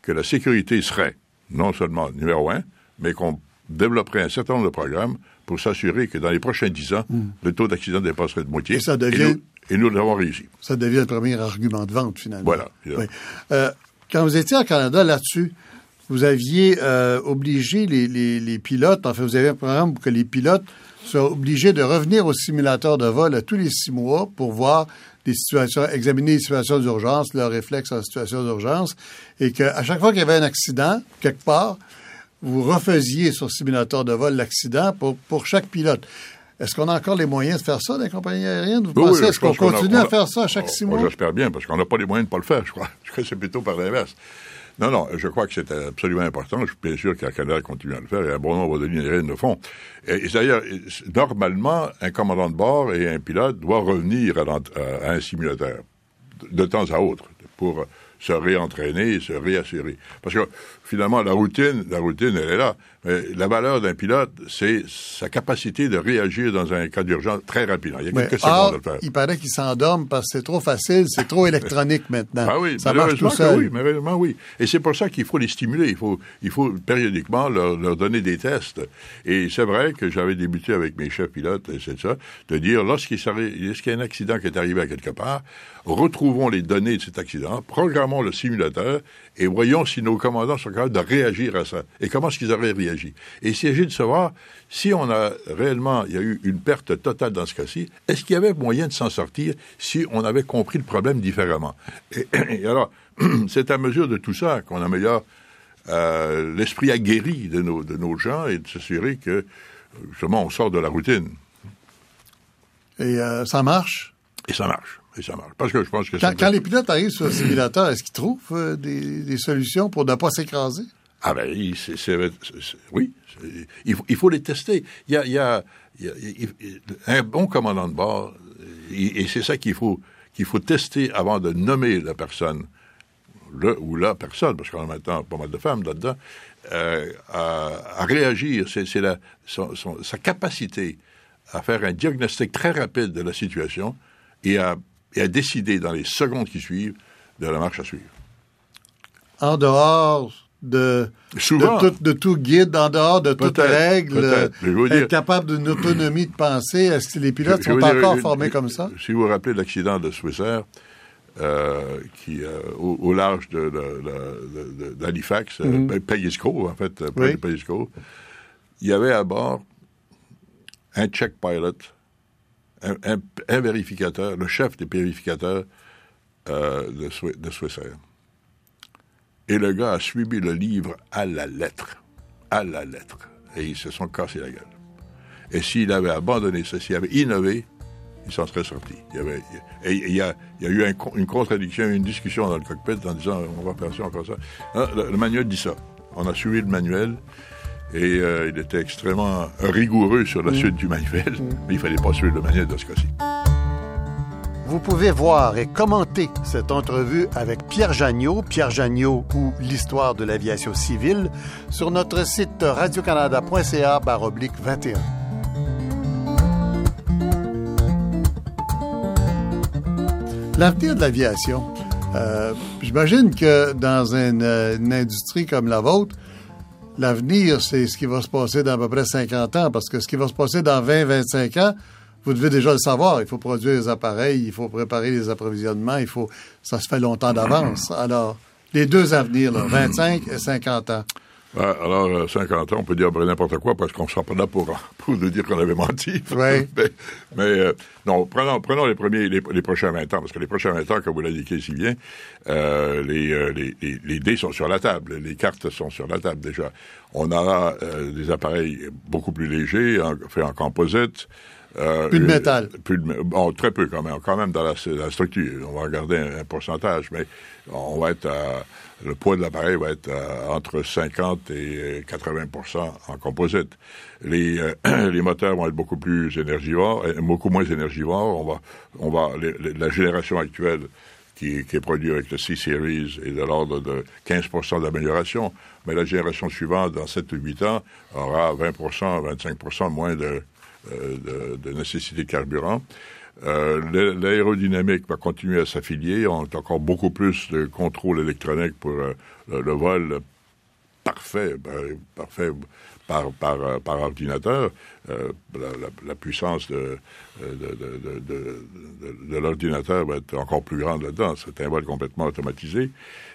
que la sécurité serait non seulement numéro un, mais qu'on développerait un certain nombre de programmes pour s'assurer que dans les prochains dix ans, hmm. le taux d'accident dépasserait de moitié. Et ça devient et nous l'avons réussi. Ça devient le premier argument de vente, finalement. Voilà. Euh, quand vous étiez au Canada là-dessus, vous aviez euh, obligé les, les, les, pilotes, enfin, vous avez un programme pour que les pilotes soient obligés de revenir au simulateur de vol à tous les six mois pour voir des situations, examiner les situations d'urgence, leurs réflexes en situation d'urgence, et qu'à chaque fois qu'il y avait un accident, quelque part, vous refaisiez sur le simulateur de vol l'accident pour, pour chaque pilote. Est-ce qu'on a encore les moyens de faire ça les compagnies aériennes? Vous pensez, est-ce qu'on continue à faire ça à chaque six mois? J'espère bien, parce qu'on n'a pas les moyens de ne pas le faire, je crois. Je crois que c'est plutôt par l'inverse. Non, non, je crois que c'est absolument important. Je suis bien sûr qu'un Canada continue à le faire et un bon nombre de lignes aériennes le font. Et, d'ailleurs, normalement, un commandant de bord et un pilote doivent revenir à, un simulateur de temps à autre pour se réentraîner et se réassurer. Parce que finalement, la routine, la routine, elle est là. Mais la valeur d'un pilote, c'est sa capacité de réagir dans un cas d'urgence très rapidement. Il y a quelques secondes à le faire. Il paraît qu'il s'endorme parce que c'est trop facile, c'est trop électronique maintenant. Ah oui, ça marche tout seul. Oui, malheureusement, oui. Et c'est pour ça qu'il faut les stimuler. Il faut, il faut périodiquement leur, leur donner des tests. Et c'est vrai que j'avais débuté avec mes chefs pilotes, et c'est ça, de dire, lorsqu'il y a un accident qui est arrivé à quelque part, retrouvons les données de cet accident, programmons le simulateur et voyons si nos commandants sont capables de réagir à ça. Et comment est-ce qu'ils auraient réagi? Et il s'agit de savoir si on a réellement, il y a eu une perte totale dans ce cas-ci, est-ce qu'il y avait moyen de s'en sortir si on avait compris le problème différemment? Et, alors, c'est à mesure de tout ça qu'on améliore euh, l'esprit aguerri de nos, de nos gens et de s'assurer que, justement, on sort de la routine. Et euh, ça marche? Et ça marche. Et ça marche. Parce que je pense que quand, les pilotes arrivent sur le simulateur, est-ce qu'ils trouvent euh, des, solutions pour ne pas s'écraser? Ah ben, c'est, oui, il faut, les tester. Il y a, un bon commandant de bord, et, c'est ça qu'il faut, qu'il faut tester avant de nommer la personne, le ou la personne, parce qu'on a maintenant pas mal de femmes là-dedans, euh, à, réagir. C'est, sa capacité à faire un diagnostic très rapide de la situation et à et à décider dans les secondes qui suivent de la marche à suivre. En dehors de, Souvent. de, tout, de tout guide, en dehors de toute règle, dire- être capable d'une autonomie de pensée. Est-ce que les pilotes Je- je sont dire, encore je- formés comme ça? Si vous vous rappelez de l'accident de Swissair, euh, qui, euh, au, au large de, de- de- de- d'Halifax, euh, Mhm. ben, Cove, en fait, euh, près Oui. Cove, il y avait à bord un check pilot, un, un- un vérificateur, le chef des vérificateurs euh, de Swissair. Et le gars a suivi le livre à la lettre. À la lettre. Et ils se sont cassés la gueule. Et s'il avait abandonné ça, s'il avait innové, il s'en serait sorti. Il y avait, et il y a, il y a eu un une contradiction, une discussion dans le cockpit en disant on va faire ça, encore ça. Hein, le, le manuel dit ça. On a suivi le manuel et euh, il était extrêmement rigoureux sur la suite du manuel, mais il fallait pas suivre le manuel de ce cas-ci. Vous pouvez voir et commenter cette entrevue avec Pierre Jagnot, Pierre Jagnot ou l'histoire de l'aviation civile sur notre site radiocanada.ca baroblique 21. L'avenir de l'aviation. Euh, J'imagine que dans une, une industrie comme la vôtre, l'avenir, c'est ce qui va se passer dans à peu près 50 ans, parce que ce qui va se passer dans 20-25 ans, vous devez déjà le savoir. Il faut produire les appareils, il faut préparer les approvisionnements, il faut, ça se fait longtemps d'avance. Alors, les deux avenirs, là, 25 et 50 ans. Ouais, alors, euh, 50 ans, on peut dire n'importe quoi parce qu'on ne sera pas là pour, pour nous dire qu'on avait menti. Ouais. mais mais, euh, non, prenons, prenons les premiers, les, les prochains 20 ans, parce que les prochains 20 ans, comme vous l'indiquez si bien, euh, les, euh, les, les, les dés sont sur la table, les cartes sont sur la table déjà. On aura euh, des appareils beaucoup plus légers, en, faits en composite. Euh, Plus de euh, métal. Plus de, bon, très peu quand même, quand même dans la, la structure. On va regarder un, un pourcentage, mais on va être à, le poids de l'appareil va être à entre 50 et 80 en composite. Les, euh, les moteurs vont être beaucoup plus énergivores, euh, beaucoup moins énergivores. On va, on va, les- les- la génération actuelle qui, qui est produite avec le C-Series est de l'ordre de 15 d'amélioration, mais la génération suivante, dans 7 ou 8 ans, aura 20% 25% moins de, euh, de, de nécessité de carburant. Euh, l'a- L'aérodynamique va continuer à s'affilier. On a encore beaucoup plus de contrôle électronique pour euh, le, vol parfait, ben, parfait par, par, euh, ordinateur. Euh, la, puissance de, l'ordinateur va être encore plus grande là-dedans. C'est un vol complètement automatisé.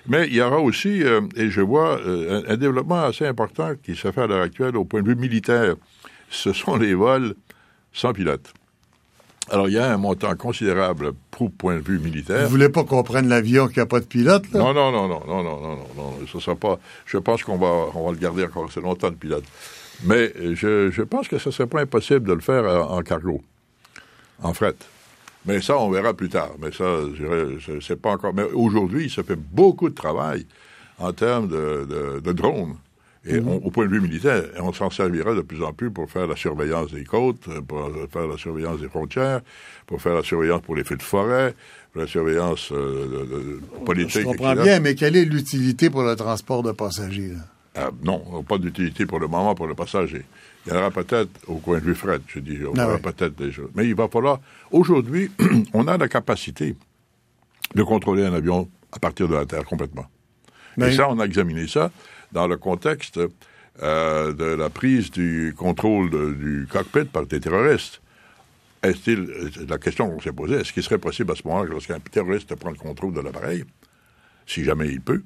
Mais il y aura aussi, euh, et je vois, euh, un développement assez important qui se fait à l'heure actuelle au point de vue militaire. Ce sont les vols sans pilote. Alors, il y a un montant considérable pour point de vue militaire. Vous voulez pas qu'on prenne l'avion qui n'a pas de pilote, là? Non, non, non, non, non, non, non, non, non, ce sera pas. Je pense qu'on va, on va le garder encore assez longtemps le pilote. Mais euh, je, je pense que ce serait pas impossible de le faire en, en cargo, en fret. Mais ça, on verra plus tard. Mais ça, sais pas encore. Mais aujourd'hui, se fait beaucoup de travail en termes de, de, de drones. Et on- au point de vue militaire, on s'en servira de plus en plus pour faire la surveillance des côtes, pour faire la surveillance des frontières, pour faire la surveillance pour les feux de forêt, pour la surveillance euh, de- de- politique. Je comprends etc. bien, mais quelle est l'utilité pour le transport de passagers? là? Ah, non, pas d'utilité pour le moment pour le passager. Il y en aura peut-être au coin de vue fret, je dis. On Ah aura ouais. peut-être des choses. Mais il va falloir. Aujourd'hui, on a la capacité de contrôler un avion à partir de la Terre complètement. Mais- Et ça, on a examiné ça dans le contexte euh, de la prise du contrôle de- du cockpit par des terroristes. Est-il, la question qu'on s'est posée, est-ce qu'il serait possible à ce moment-là, lorsqu'un terroriste prend le contrôle de l'appareil, si jamais il peut,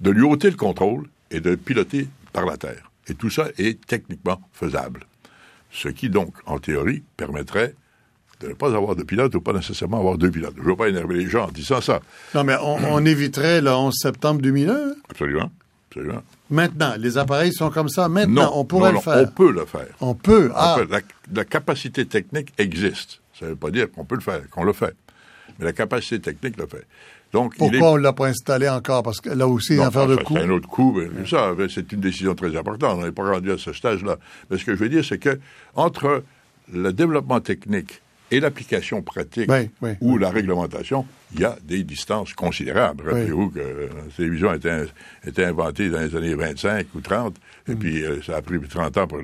de lui ôter le contrôle et de le piloter par la terre? Et tout ça est techniquement faisable. Ce qui donc, en théorie, permettrait de ne pas avoir de pilote ou pas nécessairement avoir deux pilotes. Je ne veux pas énerver les gens en disant ça. Non, mais on, on éviterait le 11 septembre 2001. hein? Absolument. Absolument. Maintenant, les appareils sont comme ça. Maintenant, Non, on pourrait non, le faire. On peut le faire. On peut. On Ah, peut. La, la capacité technique existe. Ça ne veut pas dire qu'on peut le faire, qu'on le fait. Mais la capacité technique le fait. Donc, il est pourquoi on ne l'a pas installé encore? Parce que là aussi, une Non, affaire de coût. C'est un autre coup. mais ça, c'est une décision très importante. On n'est pas rendu à ce stage-là. Mais ce que je veux dire, c'est que entre le développement technique et l'application pratique Oui, oui, ou la réglementation, il y a des distances considérables. Rappelez-vous que la télévision a été, inventée dans les années 25 ou 30, et mm. puis euh, ça a pris 30 ans pour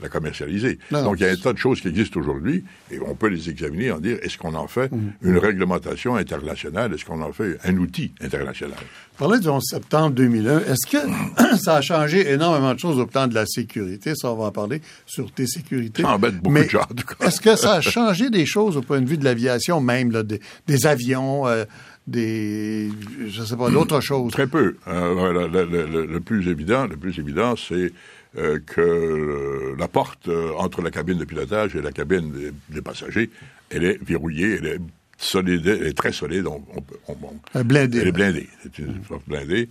la commercialiser. Donc il y a un tas de choses qui existent aujourd'hui, et on peut les examiner en dire, est-ce qu'on en fait mm. une réglementation internationale, est-ce qu'on en fait un outil international? Parlez du 11 septembre 2001. Est-ce que ça a changé énormément de choses au plan de la sécurité? Ça, on va en parler. Sûreté, sécurité. Ça embête beaucoup de gens, Est-ce que ça a changé des choses au point de vue de l'aviation même, là, des, avions, euh, des, je sais pas, d'autres choses? Très peu. Euh, le, plus évident, le plus évident, c'est euh, que la porte entre la cabine de pilotage et la cabine des, passagers, elle est verrouillée, elle est solide, elle est très solide. On, on, on, blindé. Elle est blindée. C'est une sorte blindée.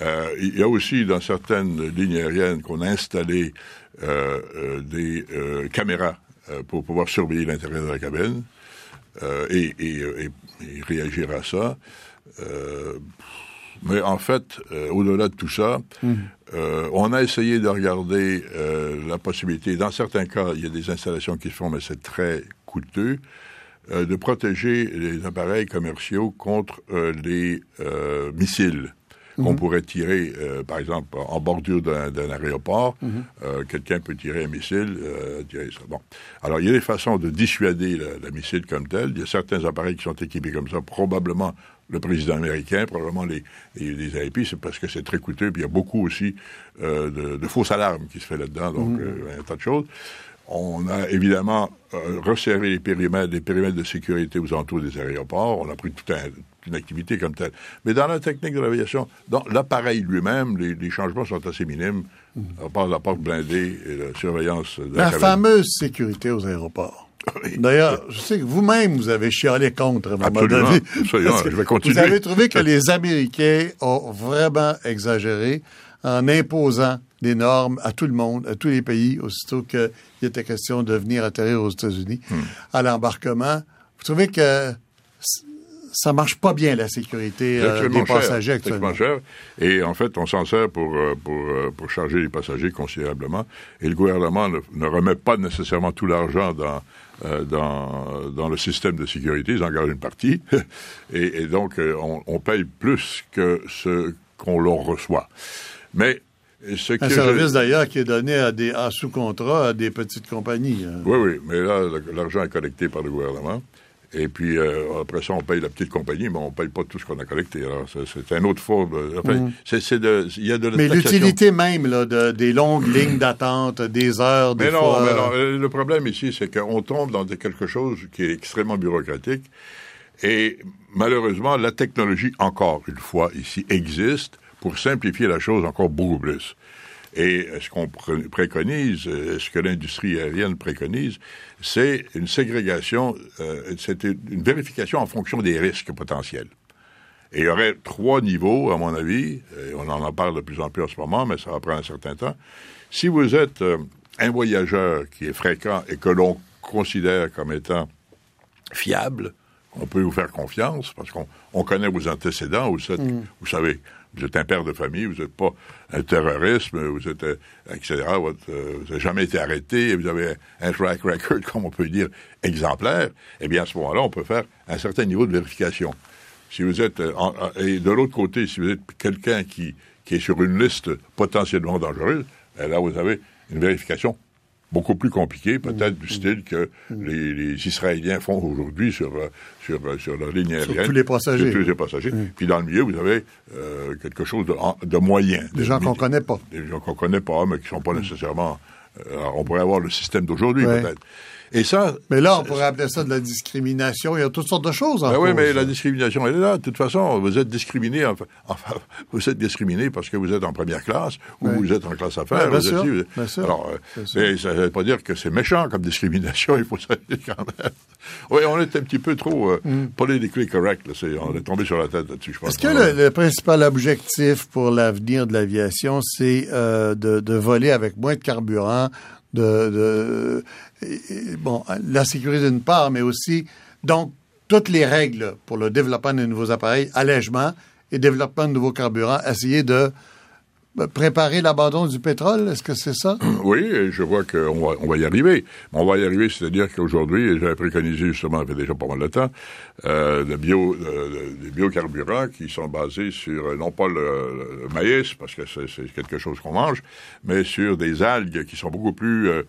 Euh, il y a aussi dans certaines lignes aériennes qu'on a installé euh, euh, des caméras pour pouvoir surveiller l'intérieur de la cabine et, et, et, et, réagir à ça. mais en fait, au-delà de tout ça, mmh. on a essayé de regarder la possibilité. Dans certains cas, il y a des installations qui se font, mais c'est très coûteux. Euh, de protéger les appareils commerciaux contre euh, les euh, missiles qu'on mhm. pourrait tirer, par exemple, en bordure d'un aéroport. Mhm. Quelqu'un peut tirer un missile, tirer ça. Bon. Alors, il y a des façons de dissuader le, missile comme tel. Il y a certains appareils qui sont équipés comme ça. Probablement le président américain, probablement les, les, les c'est parce que c'est très coûteux. Puis il y a beaucoup aussi de, de, fausses alarmes qui se fait là-dedans, donc mhm. un tas de choses. On a évidemment euh, resserré les périmètres, les périmètres de sécurité aux alentours des aéroports. On a pris toute une activité comme telle. Mais dans la technique de l'aviation, dans l'appareil lui-même, les, changements sont assez minimes, à part la porte blindée et la surveillance de la, fameuse sécurité aux aéroports. D'ailleurs, je sais que vous-même, vous avez chialé contre à un moment donné. Absolument, je vais continuer. Vous avez trouvé que les Américains ont vraiment exagéré en imposant des normes à tout le monde, à tous les pays, aussitôt qu'il était question de venir atterrir aux États-Unis hmm. à l'embarquement. Vous trouvez que ça marche pas bien la sécurité euh, des passagers actuellement. cher. Et en fait, on s'en sert pour, euh, pour, euh, pour charger les passagers considérablement. Et le gouvernement ne, remet pas nécessairement tout l'argent dans, dans, dans le système de sécurité. Ils en gardent une partie. et, et, donc, on, on, paye plus que ce qu'on leur reçoit. Mais ce un service d'ailleurs qui est donné à des sous-contrat à des petites compagnies. Hein. Oui, oui, mais là, l'argent est collecté par le gouvernement. Et puis, euh, après ça, on paye la petite compagnie, mais on ne paye pas tout ce qu'on a collecté. C'est un autre forme. Mm. il y a de Mais l'utilité même, là, de, des longues lignes d'attente, des heures, des mais non, Mais non, euh, le problème ici, c'est qu'on tombe dans quelque chose qui est extrêmement bureaucratique. Et malheureusement, la technologie, encore une fois, ici, existe pour simplifier la chose encore beaucoup plus. Et ce qu'on préconise, euh, ce que l'industrie aérienne préconise, c'est une ségrégation, euh, c'est une vérification en fonction des risques potentiels. Et il y aurait trois niveaux, à mon avis, et on en parle de plus en plus en ce moment, mais ça va prendre un certain temps. Si vous êtes euh, un voyageur qui est fréquent et que l'on considère comme étant fiable, on peut vous faire confiance parce qu'on connaît vos antécédents, vous, mm. vous savez, vous êtes un père de famille, vous n'êtes pas un terroriste, vous êtes, euh, etc. Euh, vous n'avez jamais été arrêté, vous avez un track record, comme on peut dire, exemplaire. Eh bien, à ce moment-là, on peut faire un certain niveau de vérification. Si vous êtes, euh, et de l'autre côté, si vous êtes quelqu'un qui, qui est sur une liste potentiellement dangereuse, eh là, vous avez une vérification beaucoup plus compliqué, peut-être du style que les, Israéliens font aujourd'hui sur, euh, sur, euh, sur leur ligne aérienne. Sur tous les passagers. Sur tous les passagers. Puis dans le milieu, vous avez euh, quelque chose de, de moyen. Des gens qu'on connaît pas. Des gens qu'on connaît pas, mais qui sont pas nécessairement... on pourrait avoir le système d'aujourd'hui, peut-être. Et ça. Mais là, on pourrait appeler ça de la discrimination. Il y a toutes sortes de choses. En ben oui, mais la discrimination, elle est là. De toute façon, vous êtes discriminé. Enfin, vous êtes discriminé parce que vous êtes en première classe ou vous êtes en classe affaires. bien, sûr, bien sûr. Alors, euh, mais ça ne veut pas dire que c'est méchant comme discrimination. Il faut ça quand même. Oui, on est un petit peu trop euh, mm. politically correct. Là. on est tombé sur la tête là-dessus, je pense. Est-ce que le, principal objectif pour l'avenir de l'aviation, c'est euh, de, de voler avec moins de carburant, de, bon, la sécurité d'une part, mais aussi donc toutes les règles pour le développement de nouveaux appareils, allègement et développement de nouveaux carburants, essayer de préparer l'abandon du pétrole, est-ce que c'est ça? Oui, je vois qu'on va, on va y arriver. On va y arriver, c'est-à-dire qu'aujourd'hui, j'avais préconisé justement, ça fait déjà pas mal de temps, euh, bio, des biocarburants qui sont basés sur, non pas le, maïs, parce que c'est quelque chose qu'on mange, mais sur des algues qui sont beaucoup plus euh,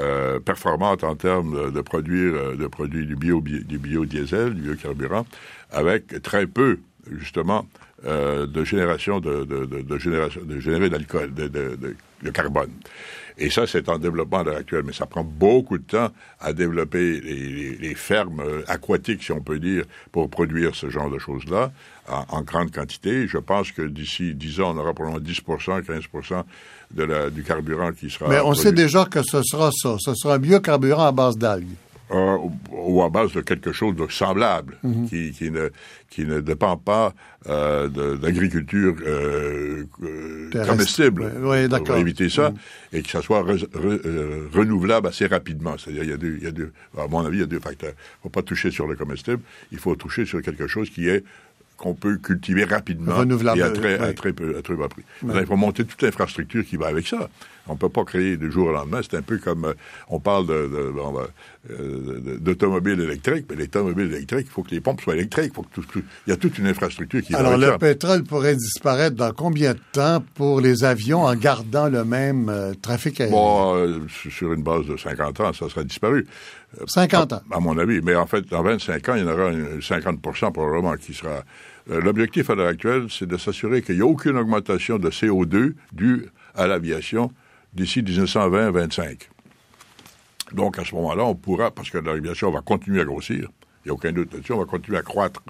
euh performantes en termes de, produire, euh, de produire du, bio, du biodiesel, du biocarburant, avec très peu, justement, euh, de génération de, de, de, génération, de générer d'alcool, de, de, carbone. Et ça, c'est en développement à l'heure actuelle, mais ça prend beaucoup de temps à développer les, les, fermes aquatiques, si on peut dire, pour produire ce genre de choses-là en, grande quantité. Je pense que d'ici 10 ans, on aura probablement 10 15 de la, du carburant qui sera. Mais on sait déjà que ce sera ça. Ce sera un biocarburant à base d'algues. Euh, ou à base de quelque chose de semblable, mhm. qui, qui, ne, qui ne dépend pas euh, d'agriculture euh, comestible. Oui, d'accord. Va éviter ça mhm. et que ça soit renouvelable assez rapidement. C'est-à-dire, il y a deux, il y a deux, à mon avis, il y a deux facteurs. Il ne faut pas toucher sur le comestible, il faut toucher sur quelque chose qui est qu'on peut cultiver rapidement Renouvelable, et à très, à très, peu, à très bas prix. Il faut monter toute l'infrastructure qui va avec ça. On ne peut pas créer du jour au lendemain. C'est un peu comme euh, on parle de, euh, d'automobiles électriques, mais les automobiles électriques, il faut que les pompes soient électriques. Faut que tout, il y a toute une infrastructure qui Alors, le pétrole pourrait disparaître dans combien de temps pour les avions en gardant le même euh, trafic aérien? Bon, sur une base de 50 ans, ça serait disparu. 50 ans? À, mon avis. Mais en fait, dans 25 ans, il y en aura 50% probablement qui sera... L'objectif à l'heure actuelle, c'est de s'assurer qu'il n'y a aucune augmentation de CO2 due à l'aviation d'ici 1920-25. Donc, à ce moment-là, on pourra, parce que l'aviation va continuer à grossir, il n'y a aucun doute là-dessus, on va continuer à croître,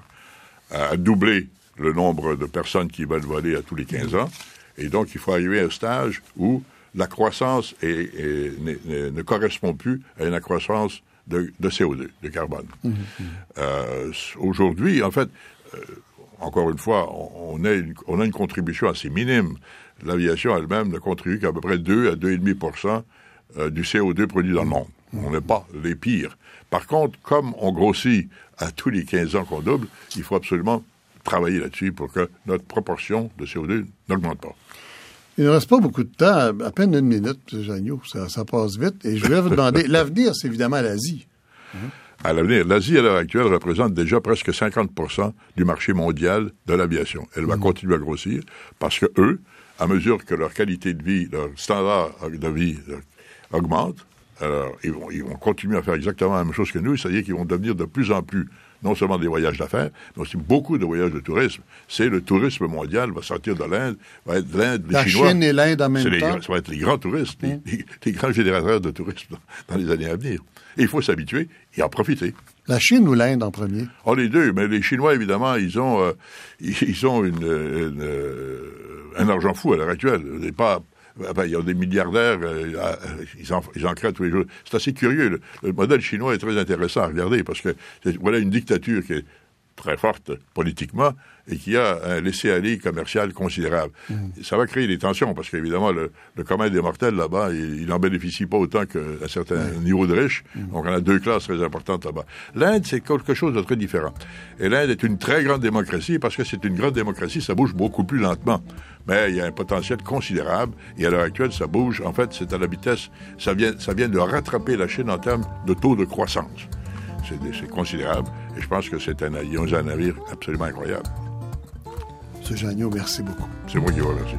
à doubler le nombre de personnes qui veulent voler à tous les 15 ans. Et donc, il faut arriver à un stage où la croissance ne correspond plus à une croissance de, CO2, de carbone. Mmh, mmh. Euh, aujourd'hui, en fait, euh, encore une fois, on, a une, on a une contribution assez minime l'aviation elle-même ne contribue qu'à peu près 2 à 2,5% euh, du CO2 produit dans le monde. On n'est pas les pires. Par contre, comme on grossit à tous les 15 ans qu'on double, il faut absolument travailler là-dessus pour que notre proportion de CO2 n'augmente pas. Il ne reste pas beaucoup de temps, à peine une minute, M. Jagnot, ça, ça, passe vite. Et je voulais vous demander, l'avenir, c'est évidemment l'Asie. À l'avenir, l'Asie, à l'heure actuelle, représente déjà presque 50% du marché mondial de l'aviation. Elle va mmh. continuer à grossir parce que eux, à mesure que leur qualité de vie, leur standard de vie augmente, alors ils vont, ils vont continuer à faire exactement la même chose que nous, c'est-à-dire qu'ils vont devenir de plus en plus non seulement des voyages d'affaires, mais aussi beaucoup de voyages de tourisme. C'est le tourisme mondial va sortir de l'Inde, va être l'Inde, les La Chinois. Chine et l'Inde en même temps. ça va être les grands touristes, les, hein? grands générateurs de tourisme dans, les années à venir. Et il faut s'habituer et en profiter. La Chine ou l'Inde en premier? Oh, les deux. Mais les Chinois, évidemment, ils ont, euh, ils ont une, une, euh, un argent fou à l'heure actuelle. Pas, il y a des milliardaires, euh, ils, en, ils, en, créent tous les jours. C'est assez curieux. Le, modèle chinois est très intéressant à regarder parce que voilà une dictature qui est très forte politiquement et qui a un laisser-aller commercial considérable. Mmh. Ça va créer des tensions parce qu'évidemment, le, le commun des mortels là-bas, il n'en bénéficie pas autant qu'un certain mmh. niveau de riches. Mmh. Donc, on a deux classes très importantes là-bas. L'Inde, c'est quelque chose de très différent. Et l'Inde est une très grande démocratie parce que c'est une grande démocratie, ça bouge beaucoup plus lentement. Mais il y a un potentiel considérable et à l'heure actuelle, ça bouge. En fait, c'est à la vitesse, ça vient, ça vient de rattraper la Chine en termes de taux de croissance. C'est considérable et je pense que c'est un, un navire absolument incroyable. Merci beaucoup. C'est moi qui vous remercie.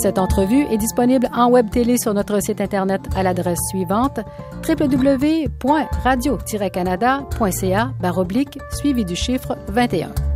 Cette entrevue est disponible en web télé sur notre site Internet à l'adresse suivante www.radio-canada.ca suivi du chiffre 21.